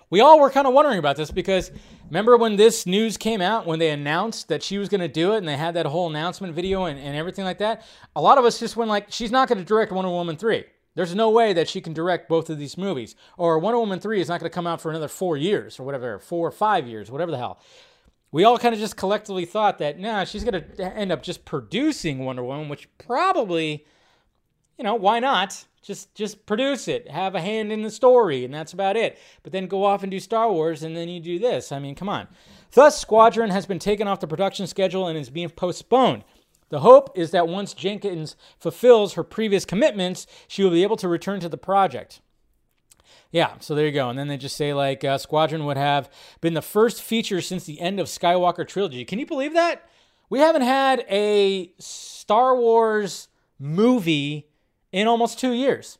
We all were kind of wondering about this because remember when this news came out, when they announced that she was going to do it and they had that whole announcement video and, and everything like that? A lot of us just went like, she's not going to direct Wonder Woman 3. There's no way that she can direct both of these movies. Or Wonder Woman 3 is not going to come out for another four years or whatever, four or five years, whatever the hell. We all kind of just collectively thought that, nah, she's going to end up just producing Wonder Woman, which probably, you know, why not? Just just produce it, have a hand in the story, and that's about it. But then go off and do Star Wars, and then you do this. I mean, come on. Thus, Squadron has been taken off the production schedule and is being postponed. The hope is that once Jenkins fulfills her previous commitments, she will be able to return to the project. Yeah, so there you go. And then they just say, like, uh, Squadron would have been the first feature since the end of Skywalker trilogy. Can you believe that? We haven't had a Star Wars movie in almost two years.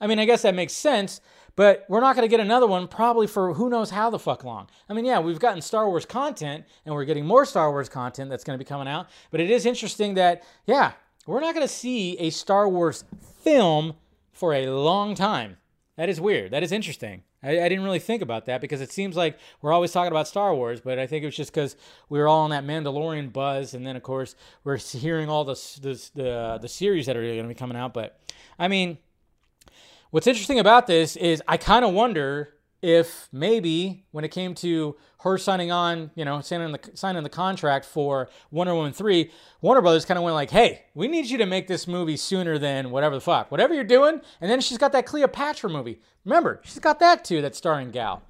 I mean, I guess that makes sense, but we're not going to get another one probably for who knows how the fuck long. I mean, yeah, we've gotten Star Wars content and we're getting more Star Wars content that's going to be coming out, but it is interesting that, yeah, we're not going to see a Star Wars film for a long time. That is weird. That is interesting. I, I, didn't really think about that because it seems like we're always talking about Star Wars, but I think it was just because we were all on that Mandalorian buzz, and then of course we're hearing all the the the, uh, the series that are going to be coming out. But I mean, what's interesting about this is I kind of wonder if maybe when it came to her signing on, you know, signing the signing the contract for Wonder Woman three, Warner Brothers kind of went like, "Hey, we need you to make this movie sooner than whatever the fuck, whatever you're doing." And then she's got that Cleopatra movie. Remember, she's got that too, that starring Gal.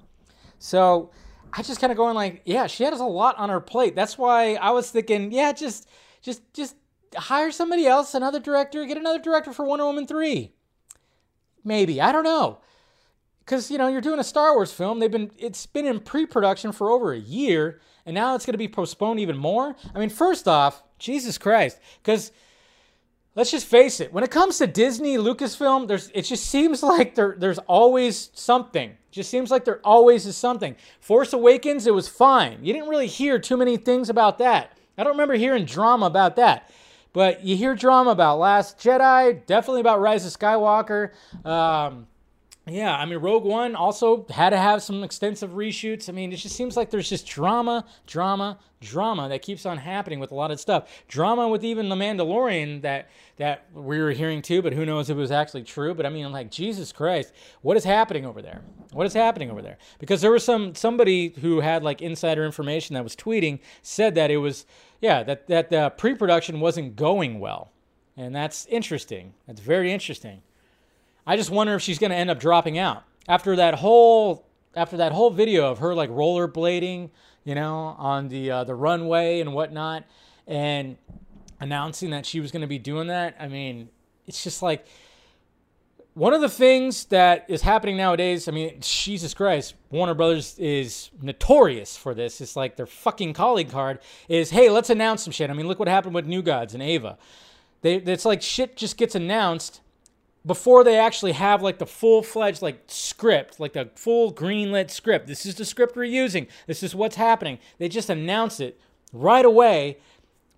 So I just kind of going like, yeah, she has a lot on her plate. That's why I was thinking, yeah, just just just hire somebody else, another director, get another director for Wonder Woman three. Maybe I don't know because you know you're doing a Star Wars film. They've been it's been in pre-production for over a year, and now it's going to be postponed even more. I mean, first off, Jesus Christ, because let's just face it, when it comes to Disney, Lucasfilm, there's it just seems like there there's always something. Just seems like there always is something. Force Awakens, it was fine. You didn't really hear too many things about that. I don't remember hearing drama about that. But you hear drama about Last Jedi, definitely about Rise of Skywalker. Um, yeah, I mean, Rogue One also had to have some extensive reshoots. I mean, it just seems like there's just drama, drama, drama that keeps on happening with a lot of stuff. Drama with even the Mandalorian that that we were hearing too, but who knows if it was actually true. But I mean, like Jesus Christ, what is happening over there? What is happening over there? Because there was some somebody who had like insider information that was tweeting said that it was yeah that that the pre-production wasn't going well, and that's interesting. That's very interesting. I just wonder if she's going to end up dropping out after that whole after that whole video of her like rollerblading, you know, on the uh, the runway and whatnot, and announcing that she was going to be doing that. I mean, it's just like one of the things that is happening nowadays, I mean, Jesus Christ, Warner Brothers is notorious for this. It's like their fucking calling card is, hey, let's announce some shit. I mean, look what happened with New Gods and Ava. They, it's like shit just gets announced before they actually have like the full fledged like script, like the full greenlit script. This is the script we're using. This is what's happening. They just announce it right away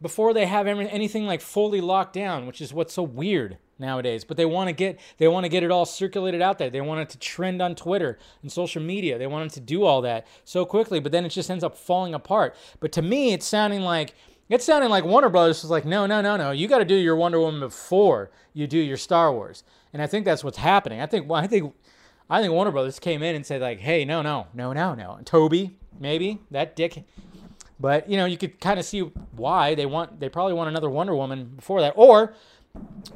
before they have anything like fully locked down, which is what's so weird nowadays. But they want to get they want to get it all circulated out there. They want it to trend on Twitter and social media. They want it to do all that so quickly, but then it just ends up falling apart. But to me, it's sounding like it's sounding like Warner Brothers was like, no, no, no, no. You got to do your Wonder Woman before you do your Star Wars. And I think that's what's happening. I think well, I think I think Warner Brothers came in and said like, hey, no, no, no, no, no. And Toby, maybe that dick. But you know, you could kind of see why they want. They probably want another Wonder Woman before that, or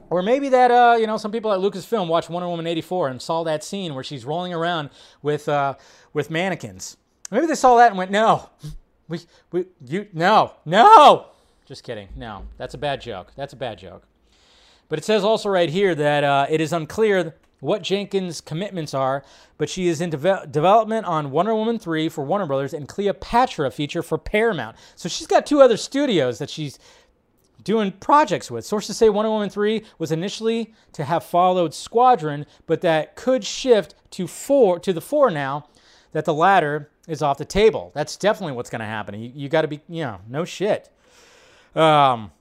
or maybe that uh, you know some people at Lucasfilm watched Wonder Woman '84 and saw that scene where she's rolling around with uh, with mannequins. Maybe they saw that and went, "No, we we you no no." Just kidding. No, that's a bad joke. That's a bad joke. But it says also right here that uh, it is unclear what Jenkins' commitments are, but she is in de- development on Wonder Woman 3 for Warner Brothers and Cleopatra feature for Paramount. So she's got two other studios that she's doing projects with. Sources say Wonder Woman 3 was initially to have followed Squadron, but that could shift to four to the four now that the latter is off the table. That's definitely what's going to happen. You, you got to be, you know, no shit. Um,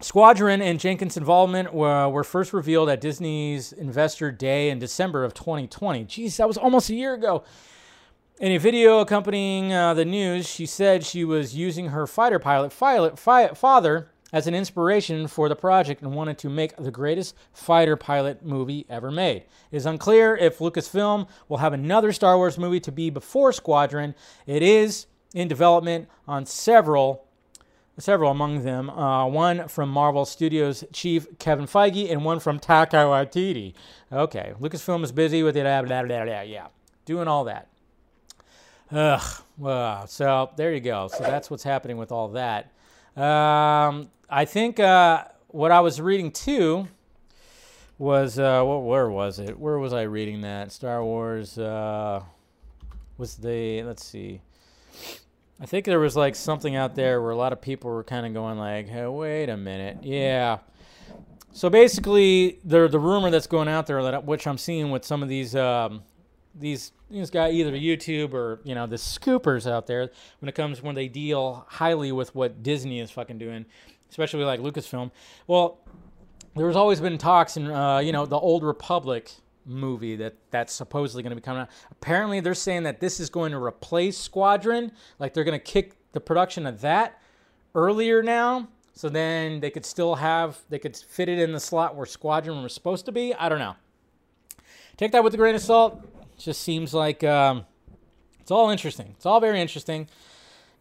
Squadron and Jenkins' involvement were, were, first revealed at Disney's Investor Day in December of 2020. Jeez, that was almost a year ago. In a video accompanying uh, the news, she said she was using her fighter pilot fi- father as an inspiration for the project and wanted to make the greatest fighter pilot movie ever made. It is unclear if Lucasfilm will have another Star Wars movie to be before Squadron. It is in development on several several among them. Uh, one from Marvel Studios chief Kevin Feige, and one from Taika Waititi. Okay, Lucasfilm is busy with it. Yeah, doing all that. Ugh. Wow. So there you go. So that's what's happening with all that. Um, I think uh, what I was reading too was uh, what? Where was it? Where was I reading that? Star Wars uh, was the. Let's see. I think there was like something out there where a lot of people were kind of going like, hey, wait a minute. Yeah. So basically, the the rumor that's going out there, that which I'm seeing with some of these um, these these guys, either YouTube or you know the scoopers out there, when it comes when they deal highly with what Disney is fucking doing, especially like Lucasfilm. Well, there's always been talks in uh, you know the Old Republic movie that that's supposedly going to be coming out. Apparently, they're saying that this is going to replace Squadron. Like they're going to kick the production of that earlier now, so then they could still have they could fit it in the slot where Squadron was supposed to be. I don't know. Take that with a grain of salt. Just seems like um, it's all interesting. It's all very interesting.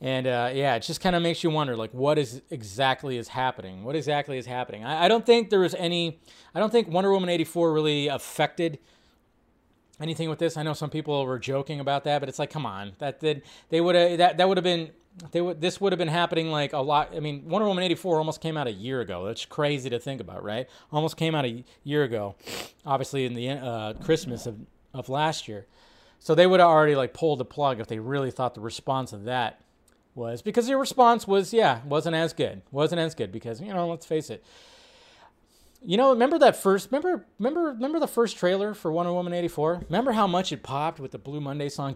And uh, yeah, it just kind of makes you wonder, like, what is exactly is happening? What exactly is happening? I, I don't think there was any. I don't think Wonder Woman eighty four really affected anything with this. I know some people were joking about that, but it's like, come on, that did they would have that that would have been they would this would have been happening like a lot. I mean, Wonder Woman eighty four almost came out a year ago. That's crazy to think about, right? Almost came out a year ago, obviously in the uh, Christmas of of last year. So they would have already like pulled the plug if they really thought the response of that was because your response was, yeah, wasn't as good. Wasn't as good because, you know, let's face it. You know, remember that first remember remember remember the first trailer for Wonder Woman 84? Remember how much it popped with the Blue Monday song.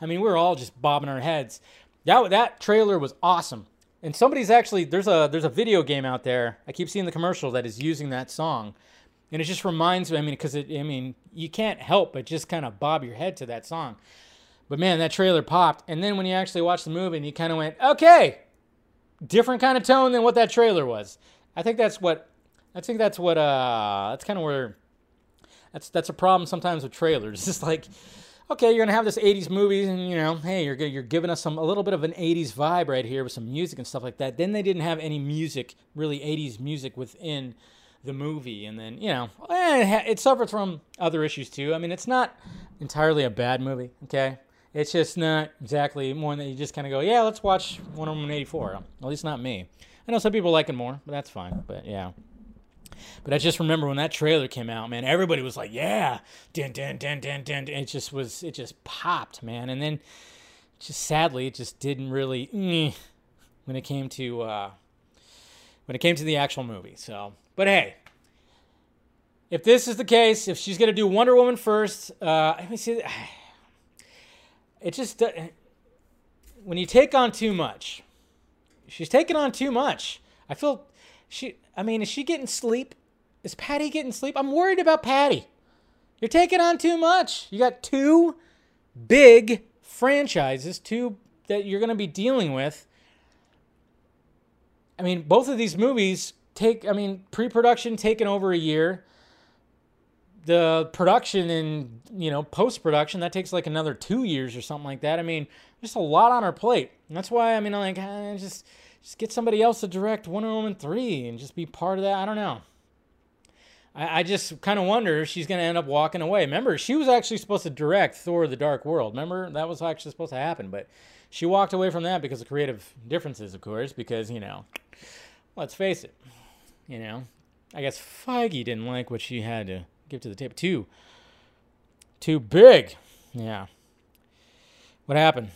I mean, we were all just bobbing our heads. That that trailer was awesome. And somebody's actually there's a there's a video game out there. I keep seeing the commercial that is using that song. And it just reminds me, I mean, because it I mean, you can't help but just kind of bob your head to that song. But man, that trailer popped. And then when you actually watched the movie and you kind of went, okay, different kind of tone than what that trailer was. I think that's what, I think that's what, uh, that's kind of where, that's, that's a problem sometimes with trailers. It's just like, okay, you're gonna have this 80s movie, and you know, hey, you're you're giving us some a little bit of an 80s vibe right here with some music and stuff like that. Then they didn't have any music, really 80s music within the movie, and then you know, eh, it suffered from other issues too. I mean, it's not entirely a bad movie, okay? It's just not exactly one that you just kind of go, yeah, let's watch Wonder Woman 84. At least not me. I know some people like it more, but that's fine. But yeah. But I just remember when that trailer came out, man, everybody was like, "Yeah, dun dun dun dun dun." It just was, it just popped, man. And then, just sadly, it just didn't really mm, when it came to uh, when it came to the actual movie. So, but hey, if this is the case, if she's gonna do Wonder Woman first, uh, let me see. It just when you take on too much, she's taking on too much. I feel she. I mean, is she getting sleep? Is Patty getting sleep? I'm worried about Patty. You're taking on too much. You got two big franchises, two that you're going to be dealing with. I mean, both of these movies take, I mean, pre production taken over a year. The production and, you know, post production, that takes like another two years or something like that. I mean, just a lot on our plate. And that's why, I mean, I'm like, eh, just, just get somebody else to direct Wonder Woman 3 and just be part of that. I don't know. I, I just kind of wonder if she's going to end up walking away. Remember, she was actually supposed to direct Thor the Dark World. Remember, that was actually supposed to happen. But she walked away from that because of creative differences, of course, because, you know, let's face it, you know, I guess Feige didn't like what she had to give to the table. Too, too big. Yeah. What happened?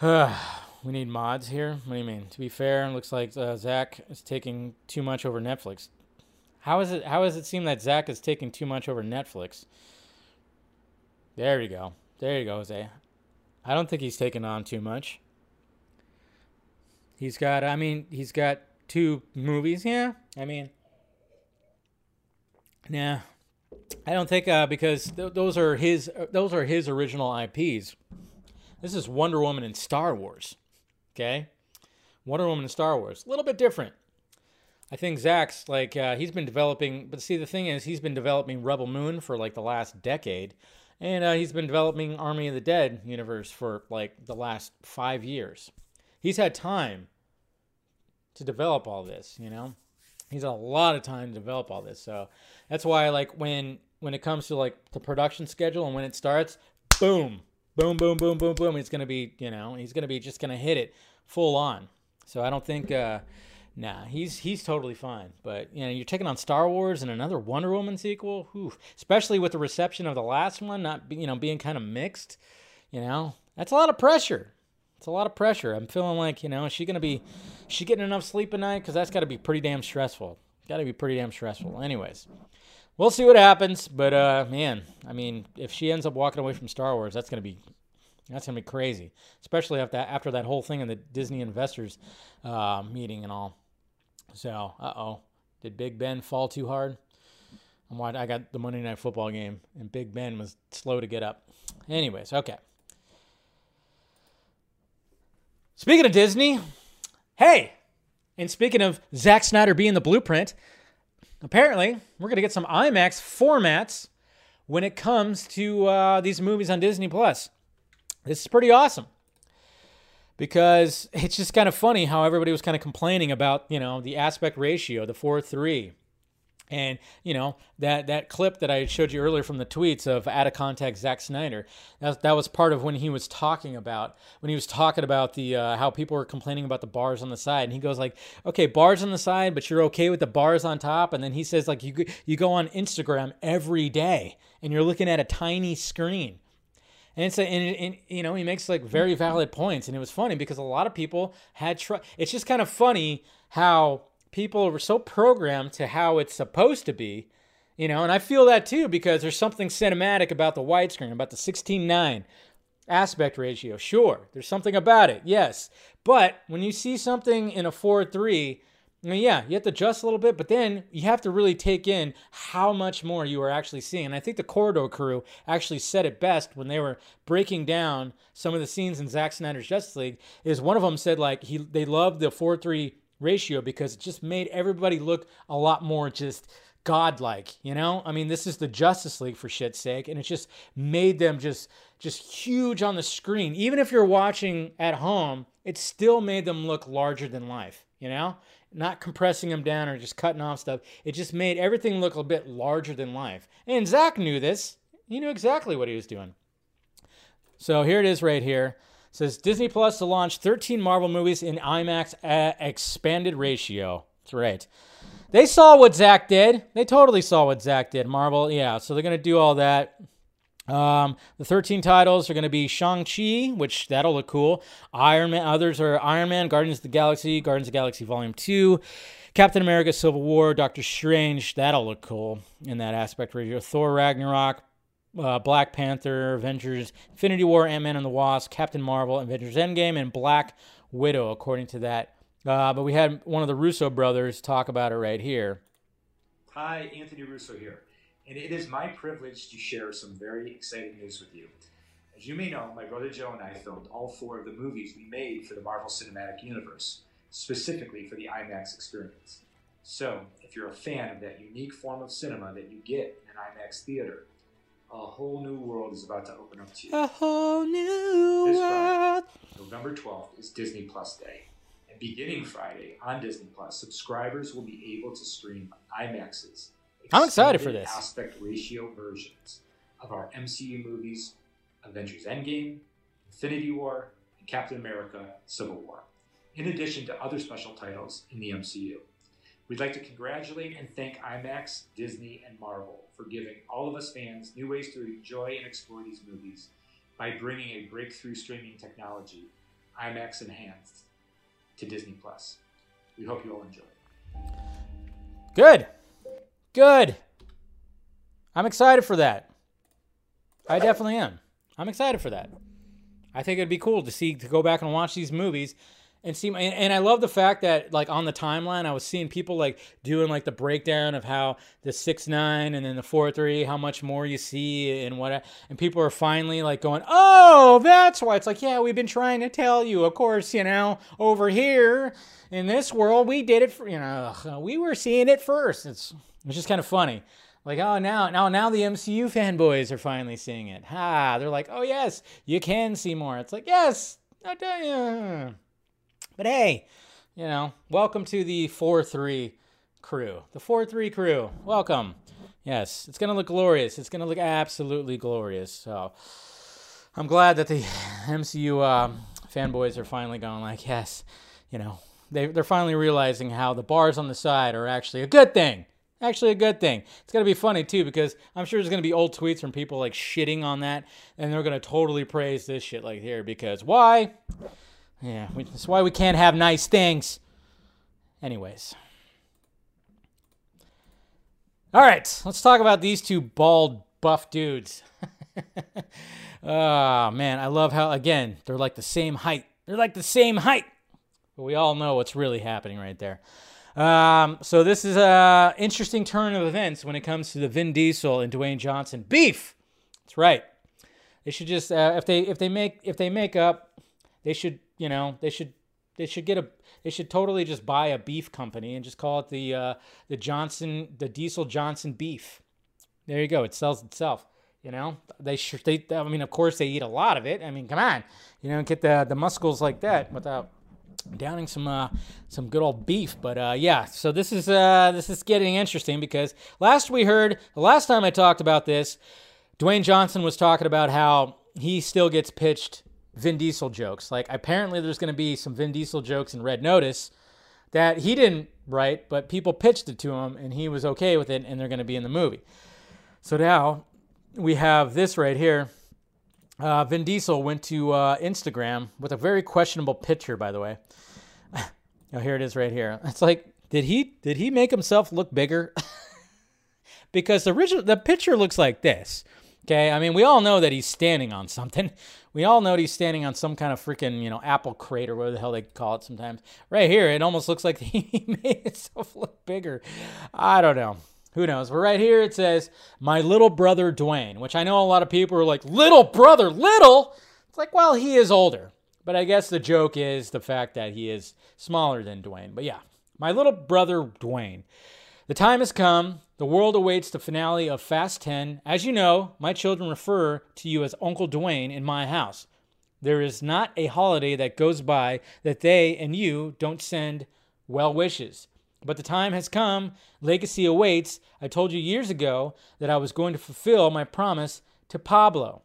we need mods here. What do you mean? To be fair, it looks like uh, Zack is taking too much over Netflix. How is it? How does it seem that Zack is taking too much over Netflix? There you go. There you go, Jose. I don't think he's taking on too much. He's got. I mean, he's got two movies. Yeah. I mean, nah. I don't think uh, because th- those are his. Uh, those are his original IPs. This is Wonder Woman and Star Wars. Okay, Wonder Woman and Star Wars. A little bit different. I think Zack's like uh, he's been developing, but see the thing is he's been developing Rebel Moon for like the last decade, and uh, he's been developing Army of the Dead universe for like the last five years. He's had time to develop all this, you know. He's a lot of time to develop all this, so that's why like when when it comes to like the production schedule and when it starts, boom, boom, boom, boom, boom, boom. He's gonna be, you know, he's gonna be just gonna hit it full on. So I don't think. Uh, Nah, he's he's totally fine. But you know, you're taking on Star Wars and another Wonder Woman sequel, especially with the reception of the last one not you know being kind of mixed. You know, that's a lot of pressure. It's a lot of pressure. I'm feeling like you know, is she gonna be, she getting enough sleep at night? Because that's got to be pretty damn stressful. Got to be pretty damn stressful. Anyways, we'll see what happens. But uh, man, I mean, if she ends up walking away from Star Wars, that's gonna be that's gonna be crazy, especially after that, after that whole thing in the Disney investors uh, meeting and all. So, uh oh, did Big Ben fall too hard? I'm watching, I got the Monday Night Football game, and Big Ben was slow to get up. Anyways, okay. Speaking of Disney, hey, and speaking of Zack Snyder being the blueprint, apparently we're gonna get some IMAX formats when it comes to uh, these movies on Disney Plus. This is pretty awesome because it's just kind of funny how everybody was kind of complaining about, you know, the aspect ratio, the 4 3. And you know that that clip that I showed you earlier from the tweets of out of contact Zack Snyder, that, that was part of when he was talking about when he was talking about the uh, how people were complaining about the bars on the side, and he goes like, okay, bars on the side, but you're okay with the bars on top, and then he says like you you go on Instagram every day and you're looking at a tiny screen, and it's a, and, and, you know he makes like very valid points, and it was funny because a lot of people had tr- It's just kind of funny how people were so programmed to how it's supposed to be, you know. And I feel that too because there's something cinematic about the widescreen, about the 16:9 aspect ratio. Sure, there's something about it, yes. But when you see something in a 4:3 I mean, yeah, you have to adjust a little bit, but then you have to really take in how much more you are actually seeing. And I think the Corridor crew actually said it best when they were breaking down some of the scenes in Zack Snyder's Justice League. Is one of them said like he they loved the four three ratio because it just made everybody look a lot more just godlike. You know, I mean, this is the Justice League for shit's sake, and it just made them just just huge on the screen. Even if you're watching at home, it still made them look larger than life. You know, not compressing them down or just cutting off stuff. It just made everything look a bit larger than life. And Zack knew this. He knew exactly what he was doing. So here it is right here. Says Disney Plus to launch 13 Marvel movies in IMAX expanded ratio. That's right. they saw what Zack did. They totally saw what Zack did. Marvel, yeah. So they're gonna do all that. Um, the 13 titles are going to be Shang-Chi, which that'll look cool. Iron Man, others are Iron Man, Guardians of the Galaxy, Guardians of the Galaxy Volume 2, Captain America Civil War, Doctor Strange, that'll look cool in that aspect here. Thor Ragnarok, uh, Black Panther, Avengers, Infinity War, Ant-Man and the Wasp, Captain Marvel, Avengers Endgame, and Black Widow, according to that. Uh, but we had one of the Russo brothers talk about it right here. Hi, Anthony Russo here, and it is my privilege to share some very exciting news with you. As you may know, my brother Joe and I filmed all four of the movies we made for the Marvel Cinematic Universe, specifically for the IMAX experience. So, if you're a fan of that unique form of cinema that you get in an IMAX theater, a whole new world is about to open up to you. A whole new This world. Friday, November 12th, is Disney Plus Day. And beginning Friday on Disney Plus, subscribers will be able to stream IMAXs. I'm excited for this. Aspect ratio versions of our MCU movies Avengers Endgame, Infinity War, and Captain America Civil War, in addition to other special titles in the MCU. We'd like to congratulate and thank IMAX, Disney, and Marvel for giving all of us fans new ways to enjoy and explore these movies by bringing a breakthrough streaming technology, IMAX Enhanced, to Disney Plus. We hope you all enjoy. Good. Good. I'm excited for that. I definitely am. I'm excited for that. I think it'd be cool to see to go back and watch these movies and see and, and I love the fact that like on the timeline I was seeing people like doing like the breakdown of how the 6 9 and then the 4 3 how much more you see and what and people are finally like going, "Oh, that's why." It's like, "Yeah, we've been trying to tell you. Of course, you know, over here in this world, we did it for, you know, we were seeing it first. It's it's just kind of funny. Like, oh, now, now, now the MCU fanboys are finally seeing it. Ha! They're like, oh yes, you can see more. It's like, yes, I tell you. But hey, you know, welcome to the four three crew. The four three crew. Welcome. Yes, it's gonna look glorious. It's gonna look absolutely glorious. So, I'm glad that the MCU um, fanboys are finally going like, yes, you know, they they're finally realizing how the bars on the side are actually a good thing. Actually, a good thing. It's gonna be funny too because I'm sure there's gonna be old tweets from people like shitting on that, and they're gonna totally praise this shit like here because why? Yeah, that's why we can't have nice things. Anyways. All right, let's talk about these two bald, buff dudes. oh, man, I love how, again, they're like the same height. They're like the same height. But we all know what's really happening right there. Um, so this is a interesting turn of events when it comes to the Vin Diesel and Dwayne Johnson beef. That's right. They should just uh, if they if they make if they make up, they should you know they should they should get a they should totally just buy a beef company and just call it the uh, the Johnson the Diesel Johnson beef. There you go. It sells itself. You know they should they I mean of course they eat a lot of it. I mean come on, you know get the the muscles like that without downing some uh, some good old beef. But uh, yeah, so this is uh, this is getting interesting because last we heard the last time I talked about this, Dwayne Johnson was talking about how he still gets pitched Vin Diesel jokes. Like apparently there's going to be some Vin Diesel jokes in Red Notice that he didn't write, but people pitched it to him and he was okay with it, and they're going to be in the movie. So now we have this right here. Uh, Vin Diesel went to uh, Instagram with a very questionable picture, by the way. oh, here it is, right here. It's like, did he did he make himself look bigger? because the original the picture looks like this. Okay, I mean we all know that he's standing on something. We all know he's standing on some kind of freaking you know apple crate or whatever the hell they call it sometimes. Right here, it almost looks like he made himself look bigger. I don't know. Who knows? But right here it says, My little brother Dwayne, which I know a lot of people are like, Little brother, little? It's like, well, he is older. But I guess the joke is the fact that he is smaller than Dwayne. But yeah, my little brother Dwayne. The time has come. The world awaits the finale of Fast 10. As you know, my children refer to you as Uncle Dwayne in my house. There is not a holiday that goes by that they and you don't send well wishes. But the time has come. Legacy awaits. I told you years ago that I was going to fulfill my promise to Pablo.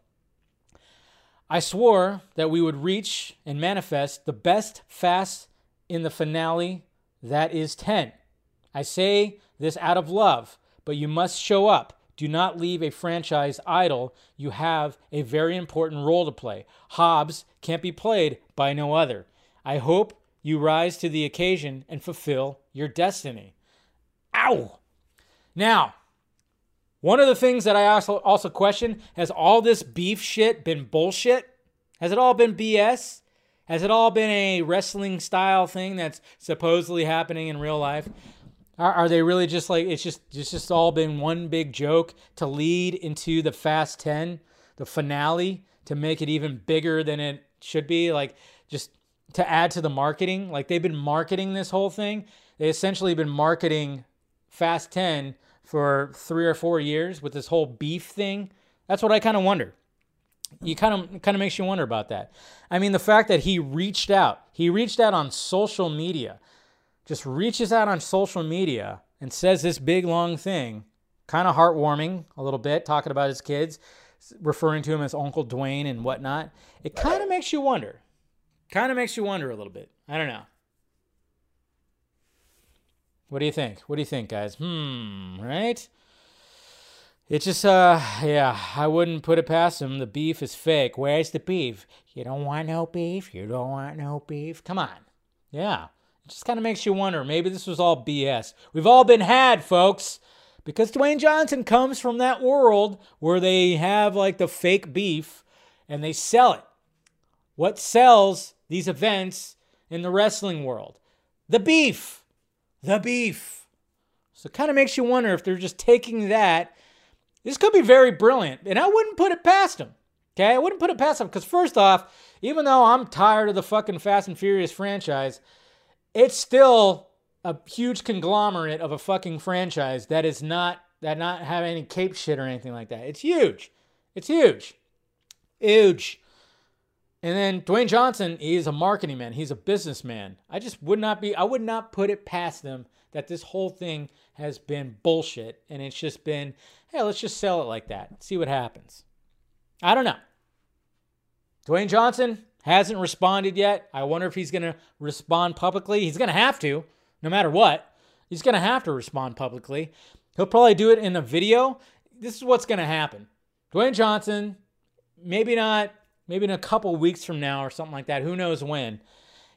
I swore that we would reach and manifest the best fast in the finale that is 10. I say this out of love, but you must show up. Do not leave a franchise idle. You have a very important role to play. Hobbs can't be played by no other. I hope you rise to the occasion and fulfill your destiny. Ow! Now, one of the things that I also also question has all this beef shit been bullshit? Has it all been BS? Has it all been a wrestling style thing that's supposedly happening in real life? Are, are they really just like it's just it's just all been one big joke to lead into the Fast Ten, the finale, to make it even bigger than it should be? Like just to add to the marketing. Like they've been marketing this whole thing. They essentially been marketing Fast Ten for three or four years with this whole beef thing. That's what I kind of wonder you kind of kind of makes you wonder about that. I mean, the fact that he reached out, he reached out on social media, just reaches out on social media and says this big long thing, kind of heartwarming a little bit, talking about his kids, referring to him as Uncle Dwayne and whatnot. It kind of makes you wonder. Kind of makes you wonder a little bit. I don't know. What do you think? What do you think, guys? Hmm, right? It's just, uh, yeah, I wouldn't put it past him. The beef is fake. Where's the beef? You don't want no beef? You don't want no beef? Come on. Yeah. It just kind of makes you wonder. Maybe this was all BS. We've all been had, folks. Because Dwayne Johnson comes from that world where they have like the fake beef and they sell it. What sells these events in the wrestling world? The beef. The beef. So it kind of makes you wonder if they're just taking that this could be very brilliant, and I wouldn't put it past them. Okay, I wouldn't put it past them because first off, even though I'm tired of the fucking Fast and Furious franchise, it's still a huge conglomerate of a fucking franchise that is not that not have any cape shit or anything like that. It's huge. It's huge. Huge. And then Dwayne Johnson, is a marketing man. He's a businessman. I just would not be I would not put it past them that this whole thing has been bullshit and it's just been hey, let's just sell it like that. See what happens. I don't know. Dwayne Johnson hasn't responded yet. I wonder if he's going to respond publicly. He's going to have to, no matter what. He's going to have to respond publicly. He'll probably do it in a video. This is what's going to happen. Dwayne Johnson, maybe not, maybe in a couple weeks from now or something like that. Who knows when?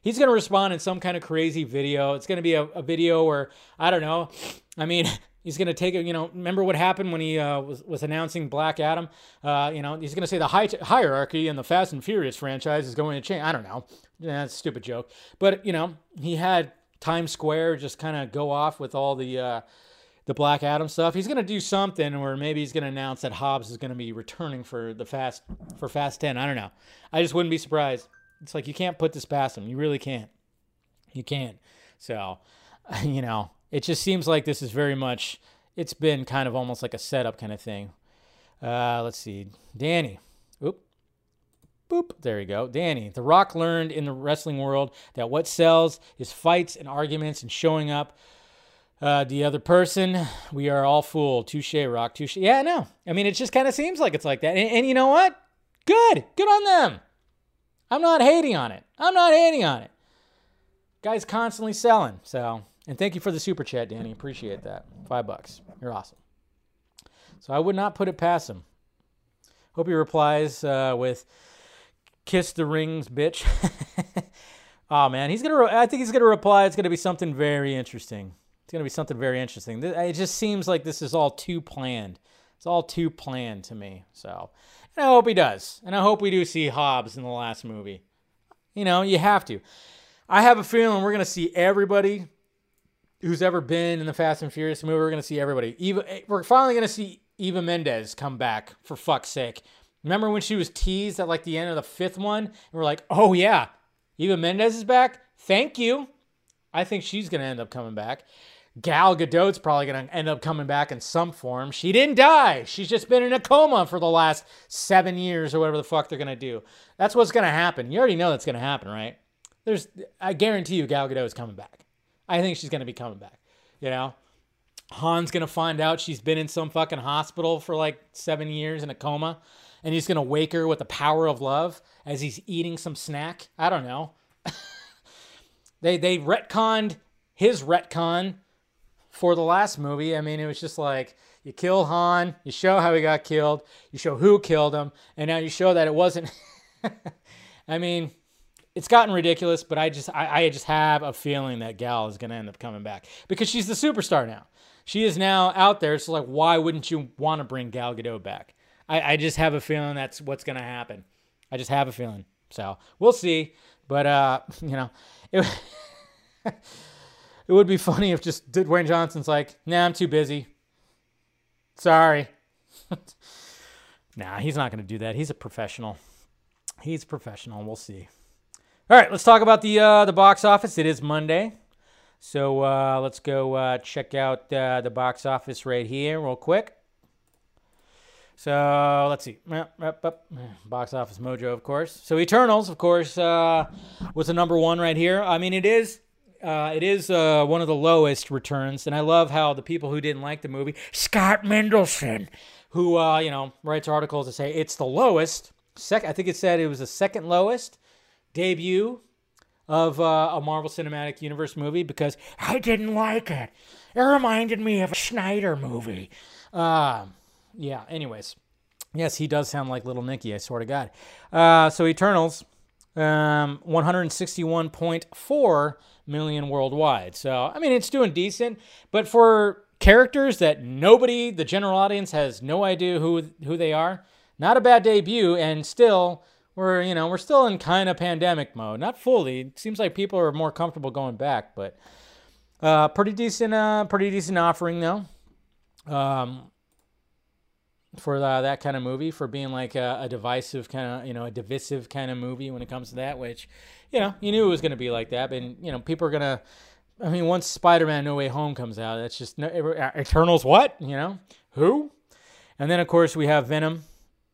He's going to respond in some kind of crazy video. It's going to be a, a video where, I don't know. I mean, He's going to take it. You know, remember what happened when he uh, was was announcing Black Adam? Uh, you know, he's going to say the hi- hierarchy in the Fast and Furious franchise is going to change. I don't know. Yeah, that's a stupid joke. But you know, he had Times Square just kind of go off with all the uh, the Black Adam stuff. He's going to do something, or maybe he's going to announce that Hobbs is going to be returning for the Fast for Fast Ten. I don't know. I just wouldn't be surprised. It's like you can't put this past him. You really can't. You can't. So, you know, it just seems like this is very much it's been kind of almost like a setup kind of thing. Uh, let's see. Danny. Oop. Boop. There you go. Danny. The Rock learned in the wrestling world that what sells is fights and arguments and showing up. Uh, the other person, we are all fooled. Touche, Rock. Touche. Yeah, no. I mean, it just kind of seems like it's like that. And, and you know what? Good. Good on them. I'm not hating on it. I'm not hating on it. Guy's constantly selling. So and thank you for the super chat, Danny. Appreciate that. Five bucks. You're awesome. So I would not put it past him. Hope he replies uh, with "kiss the rings, bitch." oh man, he's gonna. Re- I think he's gonna reply. It's gonna be something very interesting. It's gonna be something very interesting. It just seems like this is all too planned. It's all too planned to me. So, and I hope he does. And I hope we do see Hobbs in the last movie. You know, you have to. I have a feeling we're gonna see everybody who's ever been in the Fast and Furious movie. We're going to see everybody. Eva, eh, we're finally going to see Eva Mendes come back, for fuck's sake. Remember when she was teased at like the end of the fifth one? And we're like, oh yeah, Eva Mendes is back? Thank you. I think she's going to end up coming back. Gal Gadot's probably going to end up coming back in some form. She didn't die. She's just been in a coma for the last seven years or whatever the fuck they're going to do. That's what's going to happen. You already know that's going to happen, right? There's, I guarantee you, Gal Gadot is coming back. I think she's going to be coming back. You know, Han's going to find out she's been in some fucking hospital for like seven years in a coma, and he's going to wake her with the power of love as he's eating some snack. I don't know. they they retconned his retcon for the last movie. I mean, it was just like you kill Han, you show how he got killed, you show who killed him, and now you show that it wasn't. I mean, it's gotten ridiculous, but I just I, I just have a feeling that Gal is going to end up coming back because she's the superstar now. She is now out there. So like, why wouldn't you want to bring Gal Gadot back? I, I just have a feeling that's what's going to happen. I just have a feeling. So we'll see. But uh, you know, it it would be funny if just Dwayne Johnson's like, nah, I'm too busy. Sorry. nah, he's not going to do that. He's a professional. He's professional. We'll see. All right, let's talk about the uh, the box office. It is Monday, so uh, let's go uh, check out uh, the box office right here, real quick. So let's see, box office mojo, of course. So Eternals, of course, uh, was the number one right here. I mean, it is uh, it is one of the lowest returns, and I love how the people who didn't like the movie, Scott Mendelson, who you know writes articles to say it's the lowest. Sec- I think it said it was the second lowest debut of uh, a Marvel Cinematic Universe movie because I didn't like it. It reminded me of a Snyder movie. Uh, yeah, anyways. Yes, he does sound like Little Nicky, I swear to God. Uh, so Eternals, um, 161.4 million worldwide. So, I mean, it's doing decent, but for characters that nobody, the general audience, has no idea who who they are, not a bad debut, and still we're you know we're still in kind of pandemic mode. Not fully. It seems like people are more comfortable going back, but uh, pretty decent. Uh, pretty decent offering though. Um, for the, that kind of movie, for being like a, a divisive kind of, you know, a divisive kind of movie when it comes to that, which, you know, you knew it was going to be like that. But, you know, people are going to, I mean, once Spider Man No Way Home comes out, that's just, no, uh, Eternals what? You know, who? And then, of course, we have Venom,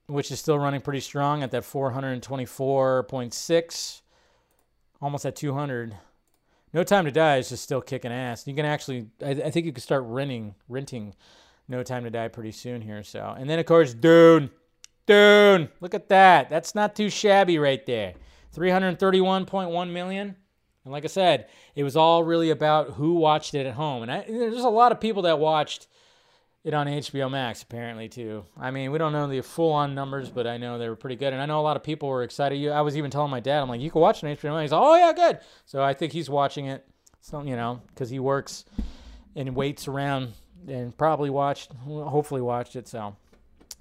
which is still running pretty strong at that 424.6, almost at 200. No Time to Die is just still kicking ass. You can actually, I, I think you can start renting, renting No Time to Die pretty soon here. So, and then of course Dune, Dune. Look at that. That's not too shabby right there. 331.1 million. And like I said, it was all really about who watched it at home. And I, there's a lot of people that watched it on HBO Max apparently too. I mean, we don't know the full-on numbers, but I know they were pretty good, and I know a lot of people were excited. I was even telling my dad, I'm like, you can watch it on HBO Max. He's like, oh yeah, good. So I think he's watching it. So you know, because he works and waits around and probably watched, hopefully watched it. So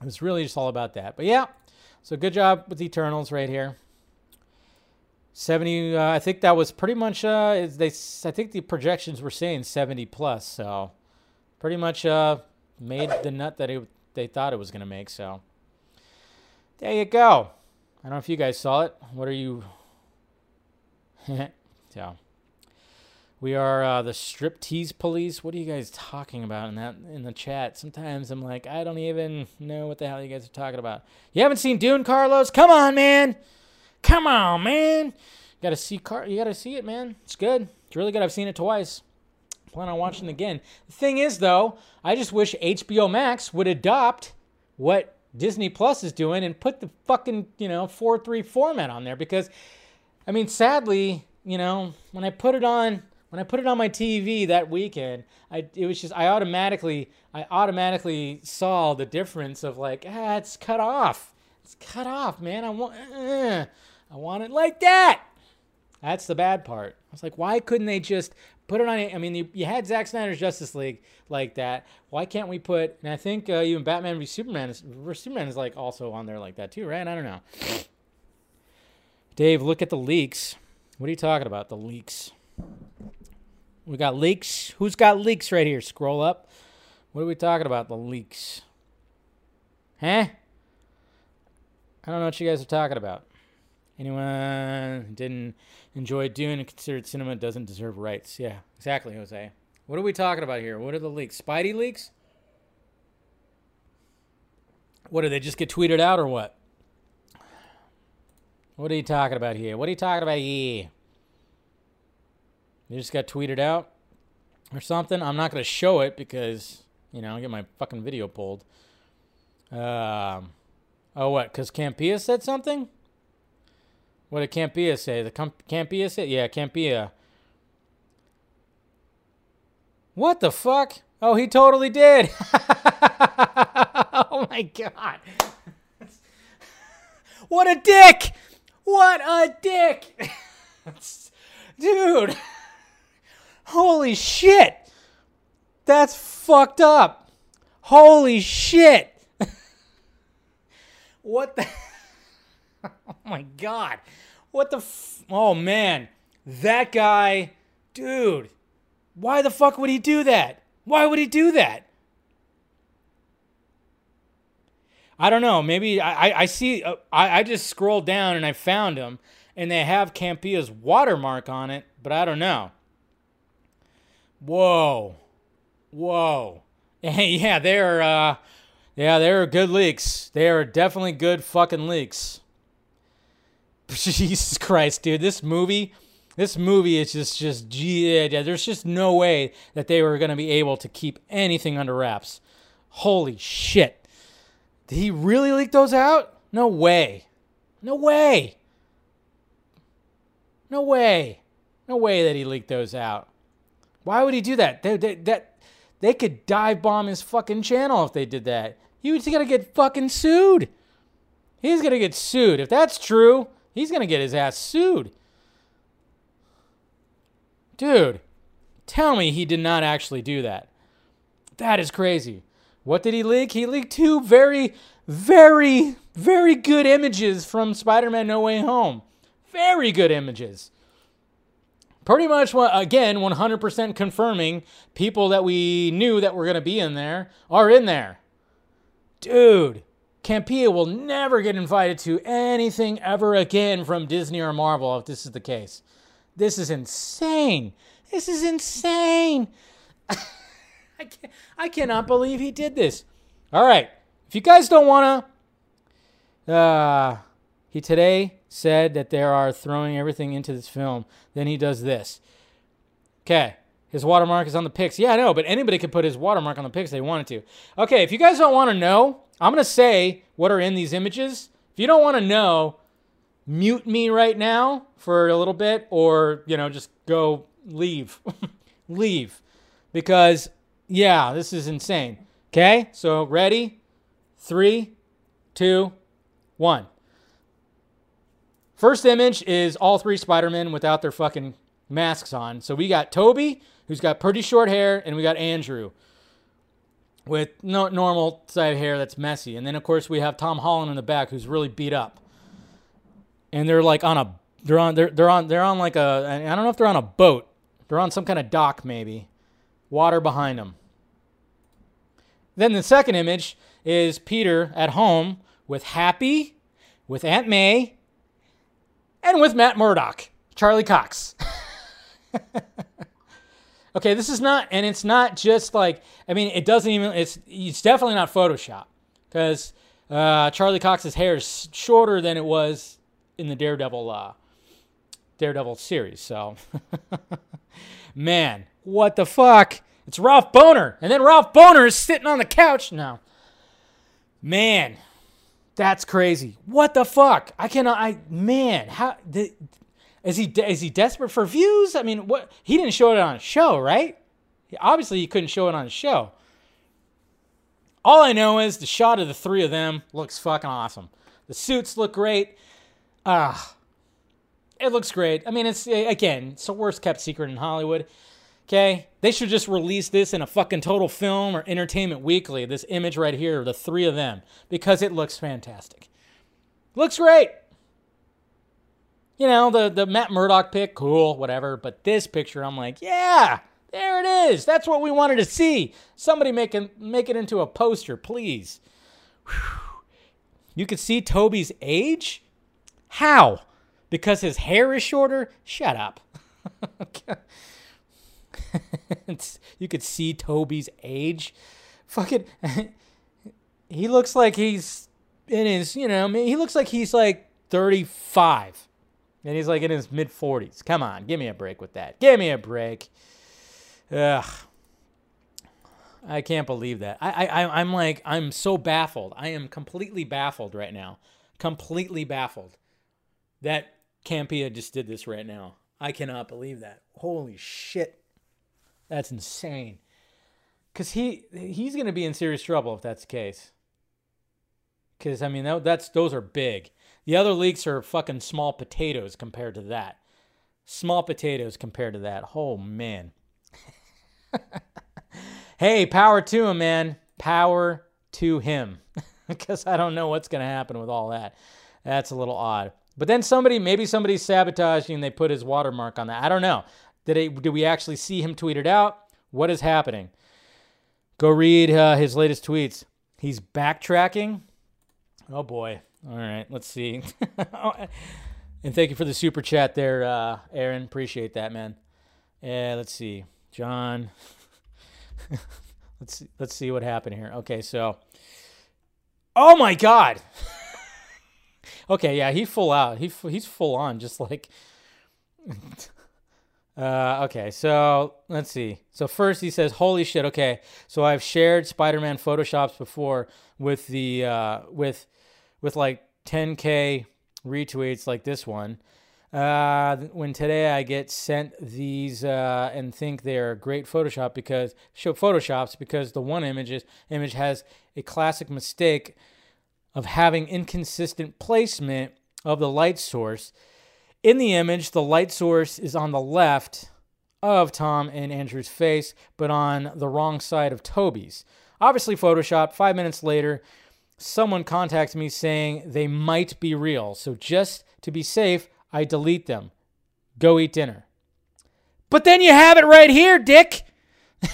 it was really just all about that. But yeah, so good job with Eternals right here. 70 uh, i think that was pretty much uh they i think the projections were saying 70 plus so pretty much uh made the nut that it, they thought it was going to make. So there you go. I don't know if you guys saw it. What are you? so we are uh, the striptease police. What are you guys talking about in that in the chat? Sometimes I'm like, I don't even know what the hell you guys are talking about. You haven't seen Dune, Carlos? Come on, man. Come on, man. You gotta see Car. You gotta see it, man. It's good. It's really good. I've seen it twice plan on watching again. The thing is, though, I just wish HBO Max would adopt what Disney Plus is doing and put the fucking, you know, 4 3 format on there because, I mean, sadly, you know, when I put it on. When I put it on my TV that weekend, I it was just I automatically I automatically saw the difference of like ah it's cut off, it's cut off, man. I want uh, I want it like that. That's the bad part. I was like, why couldn't they just Put it on. I mean, you, you, had Zack Snyder's Justice League like that. Why can't we put? And I think uh, even Batman v Superman is Superman is like also on there like that too, right? I don't know. Dave, look at the leaks. What are you talking about? The leaks. We got leaks. Who's got leaks right here? Scroll up. What are we talking about? The leaks. Huh? I don't know what you guys are talking about. Anyone didn't enjoy Dune and considered cinema doesn't deserve rights. Yeah, exactly, Jose. What are we talking about here? What are the leaks? Spidey leaks? What do they just get tweeted out or what? What are you talking about here? What are you talking about here? You just got tweeted out or something? I'm not going to show it because, you know, I get my fucking video pulled. Um, oh, what? Because Campea said something? What did Campea say? The Campea say? Yeah, Campea. What the fuck? Oh, he totally did. oh my god. What a dick! What a dick! Dude. Holy shit. That's fucked up. Holy shit. what the Oh my god. What the f- Oh man. That guy, dude. Why the fuck would he do that? Why would he do that? I don't know. Maybe I, I, I see. Uh, I, I just scrolled down and I found him, and they have Campea's watermark on it, but I don't know. Whoa, whoa, yeah, they're uh, yeah, they're good leaks. They are definitely good fucking leaks. Jesus Christ, dude, this movie this movie is just just yeah, there's just no way that they were going to be able to keep anything under wraps. Holy shit. Did he really leak those out? No way. No way. No way. No way that he leaked those out. Why would he do that? They, they, that they could dive bomb his fucking channel if they did that. He was gonna get fucking sued. He's gonna get sued. If that's true, he's gonna get his ass sued. Dude, tell me he did not actually do that. That is crazy. What did he leak? He leaked two very, very, very good images from Spider Man No Way Home. Very good images. Pretty much, again, 100% confirming people that we knew that were going to be in there are in there. Dude, Campea will never get invited to anything ever again from Disney or Marvel if this is the case. This is insane. This is insane. I, I cannot believe he did this. All right. If you guys don't want to, uh, he today said that they are throwing everything into this film. Then he does this. Okay. His watermark is on the pics. Yeah, I know, but anybody could put his watermark on the pics they wanted to. Okay, if you guys don't want to know, I'm going to say what are in these images. If you don't want to know, mute me right now for a little bit or, you know, just go leave. leave. Because, yeah, this is insane. Okay? So, ready? Three, two, one. First image is all three Spider-Men without their fucking masks on. So we got Tobey, who's got pretty short hair, and we got Andrew with no normal side hair that's messy. And then of course we have Tom Holland in the back who's really beat up and they're like on a they're on they're they're on they're on like a I don't know if they're on a boat. They're on some kind of dock maybe. Water behind them. Then the second image is Peter at home with Happy, with Aunt May, and with Matt Murdock, Charlie Cox. okay, this is not, and it's not just like, I mean, it doesn't even, it's, it's definitely not Photoshop because uh, Charlie Cox's hair is shorter than it was in the Daredevil uh, Daredevil series. So, man, what the fuck? It's Ralph Boner. and then Ralph Boner is sitting on the couch now. Man, that's crazy. What the fuck? I cannot. I man, how the, is he? Is he desperate for views? I mean, what? He didn't show it on a show, right? Obviously, he couldn't show it on a show. All I know is the shot of the three of them looks fucking awesome. The suits look great. Ah, it looks great. I mean, it's again, it's the worst kept secret in Hollywood. Okay, they should just release this in a fucking total film or Entertainment Weekly. This image right here, of the three of them, because it looks fantastic. Looks great. You know, the the Matt Murdock pick, cool, whatever. But this picture, I'm like, yeah, there it is. That's what we wanted to see. Somebody make it, make it into a poster, please. Whew. You could see Tobey's age. How? Because his hair is shorter? Shut up. you could see Tobey's age. Fucking he looks like he's in his, you know, I mean, he looks like he's like 35. And he's like in his mid 40s. Come on, give me a break with that. Give me a break. Ugh. I can't believe that. I, I, I'm like, I'm so baffled. I am completely baffled right now. Completely baffled that Campea just did this right now. I cannot believe that. Holy shit. That's insane. Because he he's to be in serious trouble if that's the case. Because I mean that, that's those are big. The other leaks are fucking small potatoes compared to that. Small potatoes compared to that. Oh man. hey, power to him, man. Power to him. Because I don't know what's going to happen with all that. That's a little odd. But then somebody, maybe somebody's sabotaging they put his watermark on that. I don't know. Did, it, did we actually see him tweet it out? What is happening? Go read uh, his latest tweets. He's backtracking. Oh boy. All right, let's see. and thank you for the super chat there, uh, Aaron. Appreciate that, man. Yeah, let's see. John. let's see, let's see what happened here. Okay, so Oh my god. okay, yeah, he full out. He he's full on just like Uh, okay, so let's see. So first he says, "Holy shit!" Okay, so I've shared Spider-Man photoshops before with the uh, with with like 10k retweets like this one. Uh, when today I get sent these uh, and think they're great Photoshop because show photoshops because the one image is, image has a classic mistake of having inconsistent placement of the light source in the image, the light source is on the left of Tom and Andrew's face, but on the wrong side of Tobey's. Obviously, Photoshop. Five minutes later, someone contacts me saying they might be real. So just to be safe, I delete them. Go eat dinner. But then you have it right here, Dick.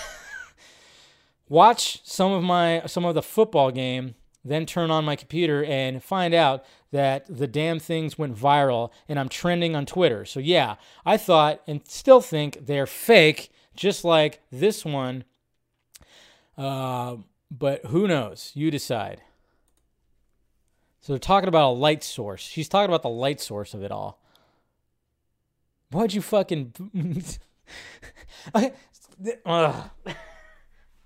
Watch some of my some of the football game then turn on my computer and find out that the damn things went viral and I'm trending on Twitter. So, yeah, I thought and still think they're fake, just like this one. Uh, but who knows? You decide. So, they're talking about a light source. She's talking about the light source of it all. Why'd you fucking.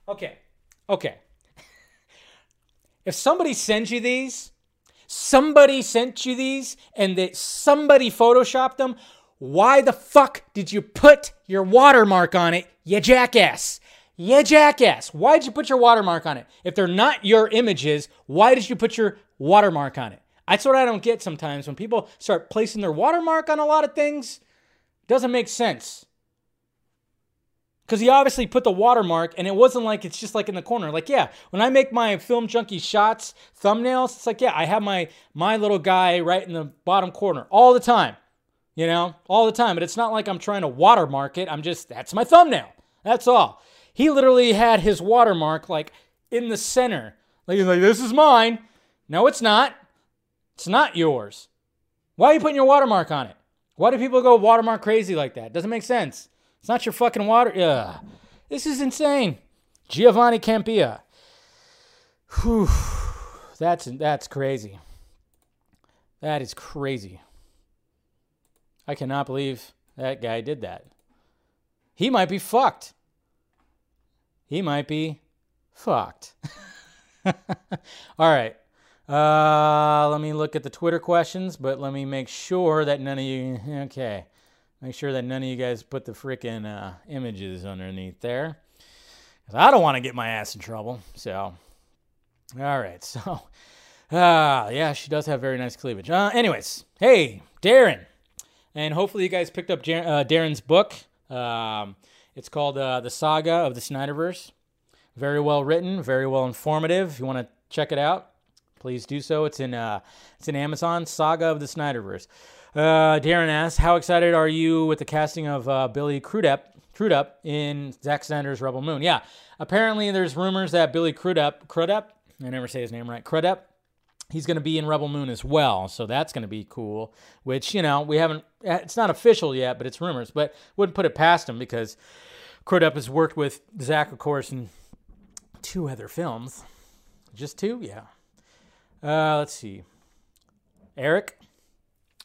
okay. Okay. If somebody sends you these, somebody sent you these and that somebody photoshopped them, why the fuck did you put your watermark on it, you jackass? You jackass. Why did you put your watermark on it? If they're not your images, why did you put your watermark on it? That's what I don't get sometimes when people start placing their watermark on a lot of things. Doesn't make sense because he obviously put the watermark and it wasn't like it's just like in the corner like yeah when i make my film junkee shots thumbnails it's like yeah i have my my little guy right in the bottom corner all the time you know all the time but it's not like i'm trying to watermark it i'm just that's my thumbnail that's all he literally had his watermark like in the center like he's like this is mine no it's not it's not yours why are you putting your watermark on it why do people go watermark crazy like that doesn't make sense it's not your fucking water. Yeah. This is insane. Giovanni Campea. Whew. That's that's crazy. That is crazy. I cannot believe that guy did that. He might be fucked. He might be fucked. All right. Uh, let me look at the Twitter questions, but let me make sure that none of you. Okay. Make sure that none of you guys put the freaking uh, images underneath there. Because I don't want to get my ass in trouble. So, all right. So, uh, yeah, she does have very nice cleavage. Uh, anyways, hey, Darren. And hopefully you guys picked up uh, Darren's book. Um, it's called uh, The Saga of the Snyderverse. Very well written, very well informative. If you want to check it out, please do so. It's in uh, it's in Amazon. Saga of the Snyderverse. Uh, Darren asks, "How excited are you with the casting of uh, Billy Crudup, Crudup in Zack Snyder's Rebel Moon?" Yeah, apparently there's rumors that Billy Crudup, Crudup, I never say his name right, Crudup, he's going to be in Rebel Moon as well. So that's going to be cool. Which you know we haven't, it's not official yet, but it's rumors. But wouldn't put it past him because Crudup has worked with Zack, of course, in two other films. Just two, yeah. Uh, let's see. Eric,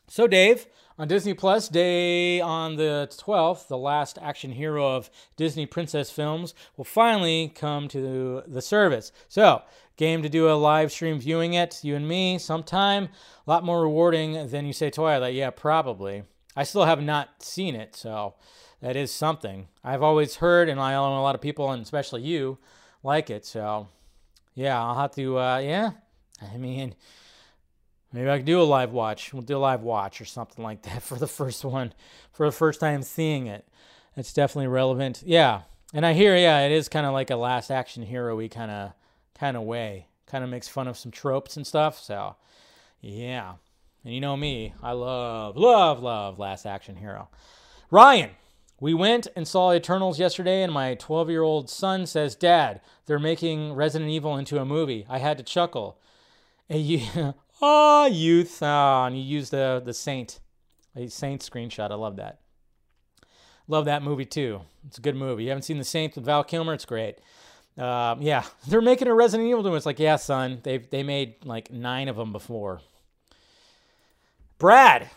so, Dave, on Disney Plus, day on the 12th, the last action hero of Disney princess films will finally come to the service. So, game to do a live stream viewing it, you and me, sometime. A lot more rewarding than you say Twilight. Yeah, probably. I still have not seen it, so that is something. I've always heard, and I know a lot of people, and especially you, like it. So, yeah, I'll have to. Uh, yeah, I mean, maybe I can do a live watch. We'll do a live watch or something like that for the first one, for the first time seeing it. It's definitely relevant. Yeah, and I hear, yeah, it is kind of like a last action hero-y kind of kind of way. Kind of makes fun of some tropes and stuff. So, yeah. And you know me, I love, love, love Last Action Hero. Ryan, we went and saw Eternals yesterday, and my 12 year old son says, Dad, they're making Resident Evil into a movie. I had to chuckle. ah, youth. Ah, and you use the, the Saint, a Saint screenshot. I love that. Love that movie too. It's a good movie. You haven't seen The Saint with Val Kilmer? It's great. Um, yeah, they're making a Resident Evil movie. It's like, yeah, son, they they made like nine of them before. Brad,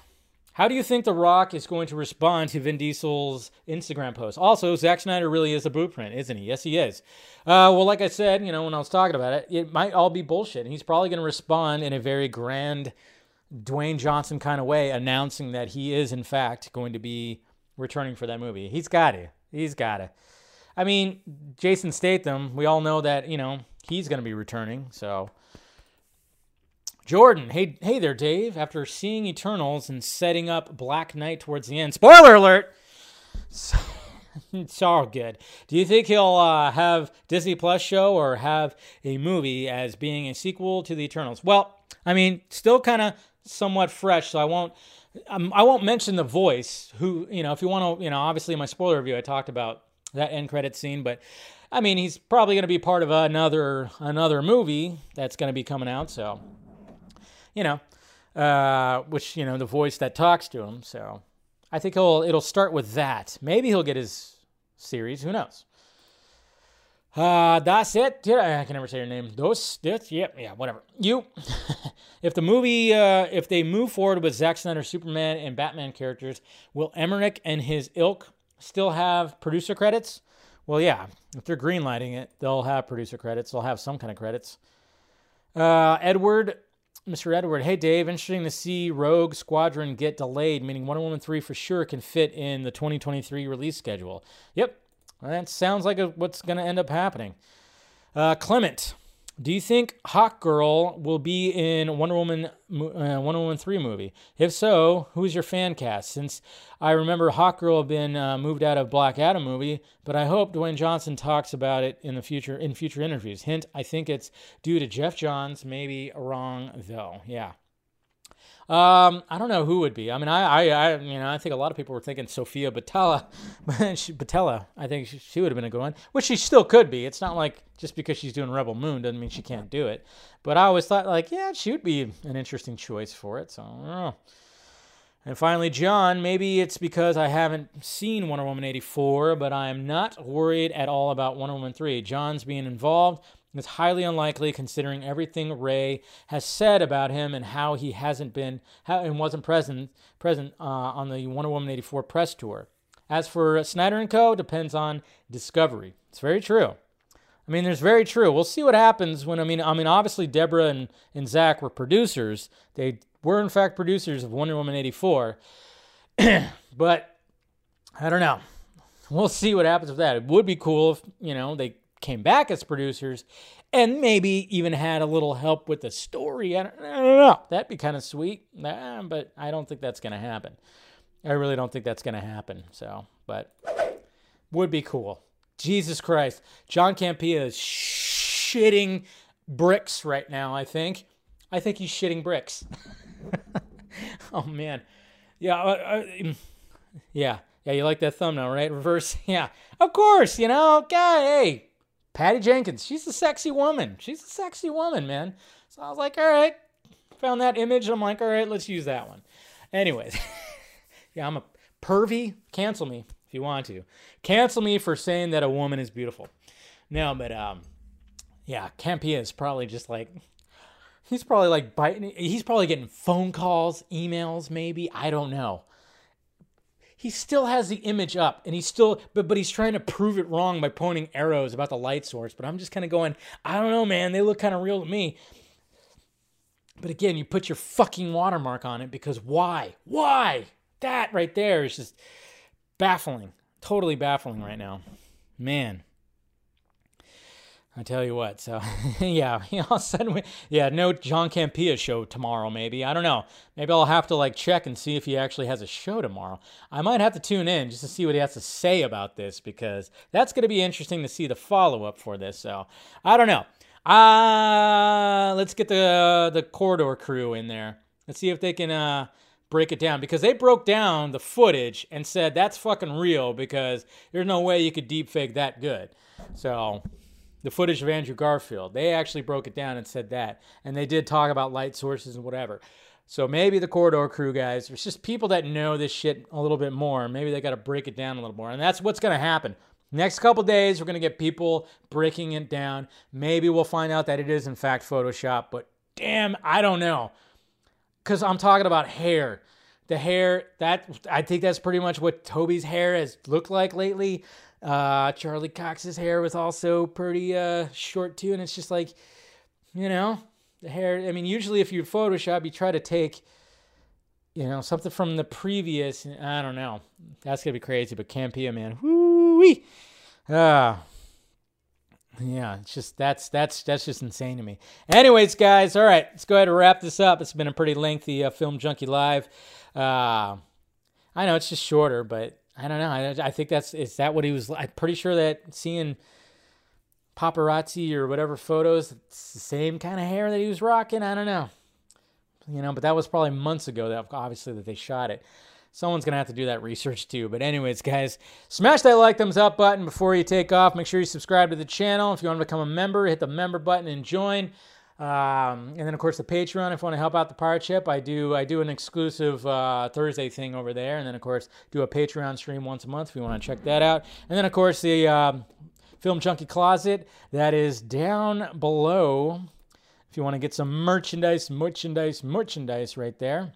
how do you think The Rock is going to respond to Vin Diesel's Instagram post? Also, Zack Snyder really is a blueprint, isn't he? Yes, he is. Uh, well, like I said, you know, when I was talking about it, it might all be bullshit. And he's probably going to respond in a very grand Dwayne Johnson kind of way, announcing that he is, in fact, going to be returning for that movie. He's got to. He's got to. I mean, Jason Statham, we all know that, you know, he's going to be returning, so Jordan, hey, hey there, Dave. After seeing Eternals and setting up Black Knight towards the end, spoiler alert. It's all good. Do you think he'll uh, have Disney Plus show or have a movie as being a sequel to the Eternals? Well, I mean, still kind of somewhat fresh, so I won't. Um, I won't mention the voice. Who you know, if you want to, you know, obviously in my spoiler review, I talked about that end credit scene, but I mean, he's probably going to be part of another another movie that's going to be coming out. So you know, uh, which you know the voice that talks to him. So I think he'll it'll start with that. Maybe he'll get his series. Who knows? Uh, that's it. I can never say your name. Those, this, yep, yeah, whatever. You, if the movie, uh, if they move forward with Zack Snyder, Superman, and Batman characters, will Emmerich and his ilk still have producer credits? Well, yeah. If they're greenlighting it, they'll have producer credits. They'll have some kind of credits. Uh, Edward Mr. Edward, hey Dave, interesting to see Rogue Squadron get delayed, meaning Wonder Woman 3 for sure can fit in the 2023 release schedule. Yep, that sounds like a, what's going to end up happening. Uh, Clement, do you think Hawkgirl will be in Wonder Woman uh, Wonder Woman 3 movie? If so, who's your fan cast? Since I remember Hawkgirl have been uh, moved out of Black Adam movie, but I hope Dwayne Johnson talks about it in the future in future interviews. Hint, I think it's due to Geoff Johns, maybe wrong though. Yeah. Um, I don't know who would be. I mean, I, I, I, you know, I think a lot of people were thinking Sofia Boutella, Boutella. I think she, she, would have been a good one, which she still could be. It's not like just because she's doing Rebel Moon doesn't mean she can't do it. But I always thought, like, yeah, she would be an interesting choice for it. So I don't know. And finally, John, maybe it's because I haven't seen Wonder Woman 84, but I'm not worried at all about Wonder Woman 3. John's being involved is highly unlikely considering everything Ray has said about him and how he hasn't been and wasn't present present uh, on the Wonder Woman 84 press tour. As for Snyder and Co, depends on discovery. It's very true. I mean, there's very true. We'll see what happens when I mean, I mean, obviously Deborah and, and Zack were producers. They were in fact producers of Wonder Woman 84, but I don't know. We'll see what happens with that. It would be cool if you know they came back as producers and maybe even had a little help with the story. I don't, I don't know. That'd be kind of sweet. Nah, but I don't think that's going to happen. I really don't think that's going to happen. So, but would be cool. Jesus Christ. John Campea is shitting bricks right now, I think. I think he's shitting bricks. oh, man. Yeah. Uh, uh, yeah. Yeah, you like that thumbnail, right? Reverse. Yeah. Of course, you know. God, hey, Patty Jenkins, she's a sexy woman. She's a sexy woman, man. So I was like, all right, found that image. I'm like, all right, let's use that one. Anyways, yeah, I'm a pervy. Cancel me if you want to. Cancel me for saying that a woman is beautiful. No, but um, yeah, Campea is probably just like he's probably like biting. He's probably getting phone calls, emails, maybe. I don't know he still has the image up and he's still but but he's trying to prove it wrong by pointing arrows about the light source. But i'm just kind of going i don't know man. They look kind of real to me. But again you put your fucking watermark on it because why? Why? That right there is just baffling totally baffling right now. Man I tell you what. So yeah, all of a sudden, we, yeah, no John Campea show tomorrow. Maybe I don't know. Maybe I'll have to like check and see if he actually has a show tomorrow. I might have to tune in just to see what he has to say about this because that's going to be interesting to see the follow up for this. So I don't know. Uh let's get the the corridor crew in there. Let's see if they can uh break it down because they broke down the footage and said that's fucking real because there's no way you could deep fake that good. So the footage of Andrew Garfield. They actually broke it down and said that. And they did talk about light sources and whatever. So maybe the corridor crew guys, it's just people that know this shit a little bit more. Maybe they got to break it down a little more. And that's what's going to happen. Next couple days, we're going to get people breaking it down. Maybe we'll find out that it is, in fact, Photoshop. But damn, I don't know. Because I'm talking about hair. The hair, that I think that's pretty much what Tobey's hair has looked like lately. Uh, Charlie Cox's hair was also pretty uh, short too, and it's just like, you know, the hair. I mean, usually if you Photoshop, you try to take, you know, something from the previous. I don't know. That's gonna be crazy, but Campea, man, woo-wee. ah. Yeah, it's just that's that's that's just insane to me. Anyways, guys, all right, let's go ahead and wrap this up. It's been a pretty lengthy uh, film junkee live. Uh, I know it's just shorter, but I don't know. I, I think that's is that what he was. I'm pretty sure that seeing paparazzi or whatever photos, it's the same kind of hair that he was rocking. I don't know. You know, but that was probably months ago. That obviously that they shot it. Someone's gonna have to do that research too. But anyways, guys, smash that like thumbs up button before you take off. Make sure you subscribe to the channel. If you want to become a member, hit the member button and join. Um, and then of course the Patreon. If you want to help out the Pirate Ship, I do I do an exclusive uh, Thursday thing over there, and then of course do a Patreon stream once a month if you want to check that out. And then of course the um, Film Junkee Closet that is down below. If you want to get some merchandise, merchandise, merchandise right there.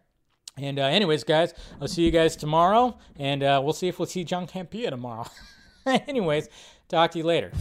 And uh, anyways, guys, I'll see you guys tomorrow, and uh, we'll see if we'll see John Campea tomorrow. anyways, talk to you later.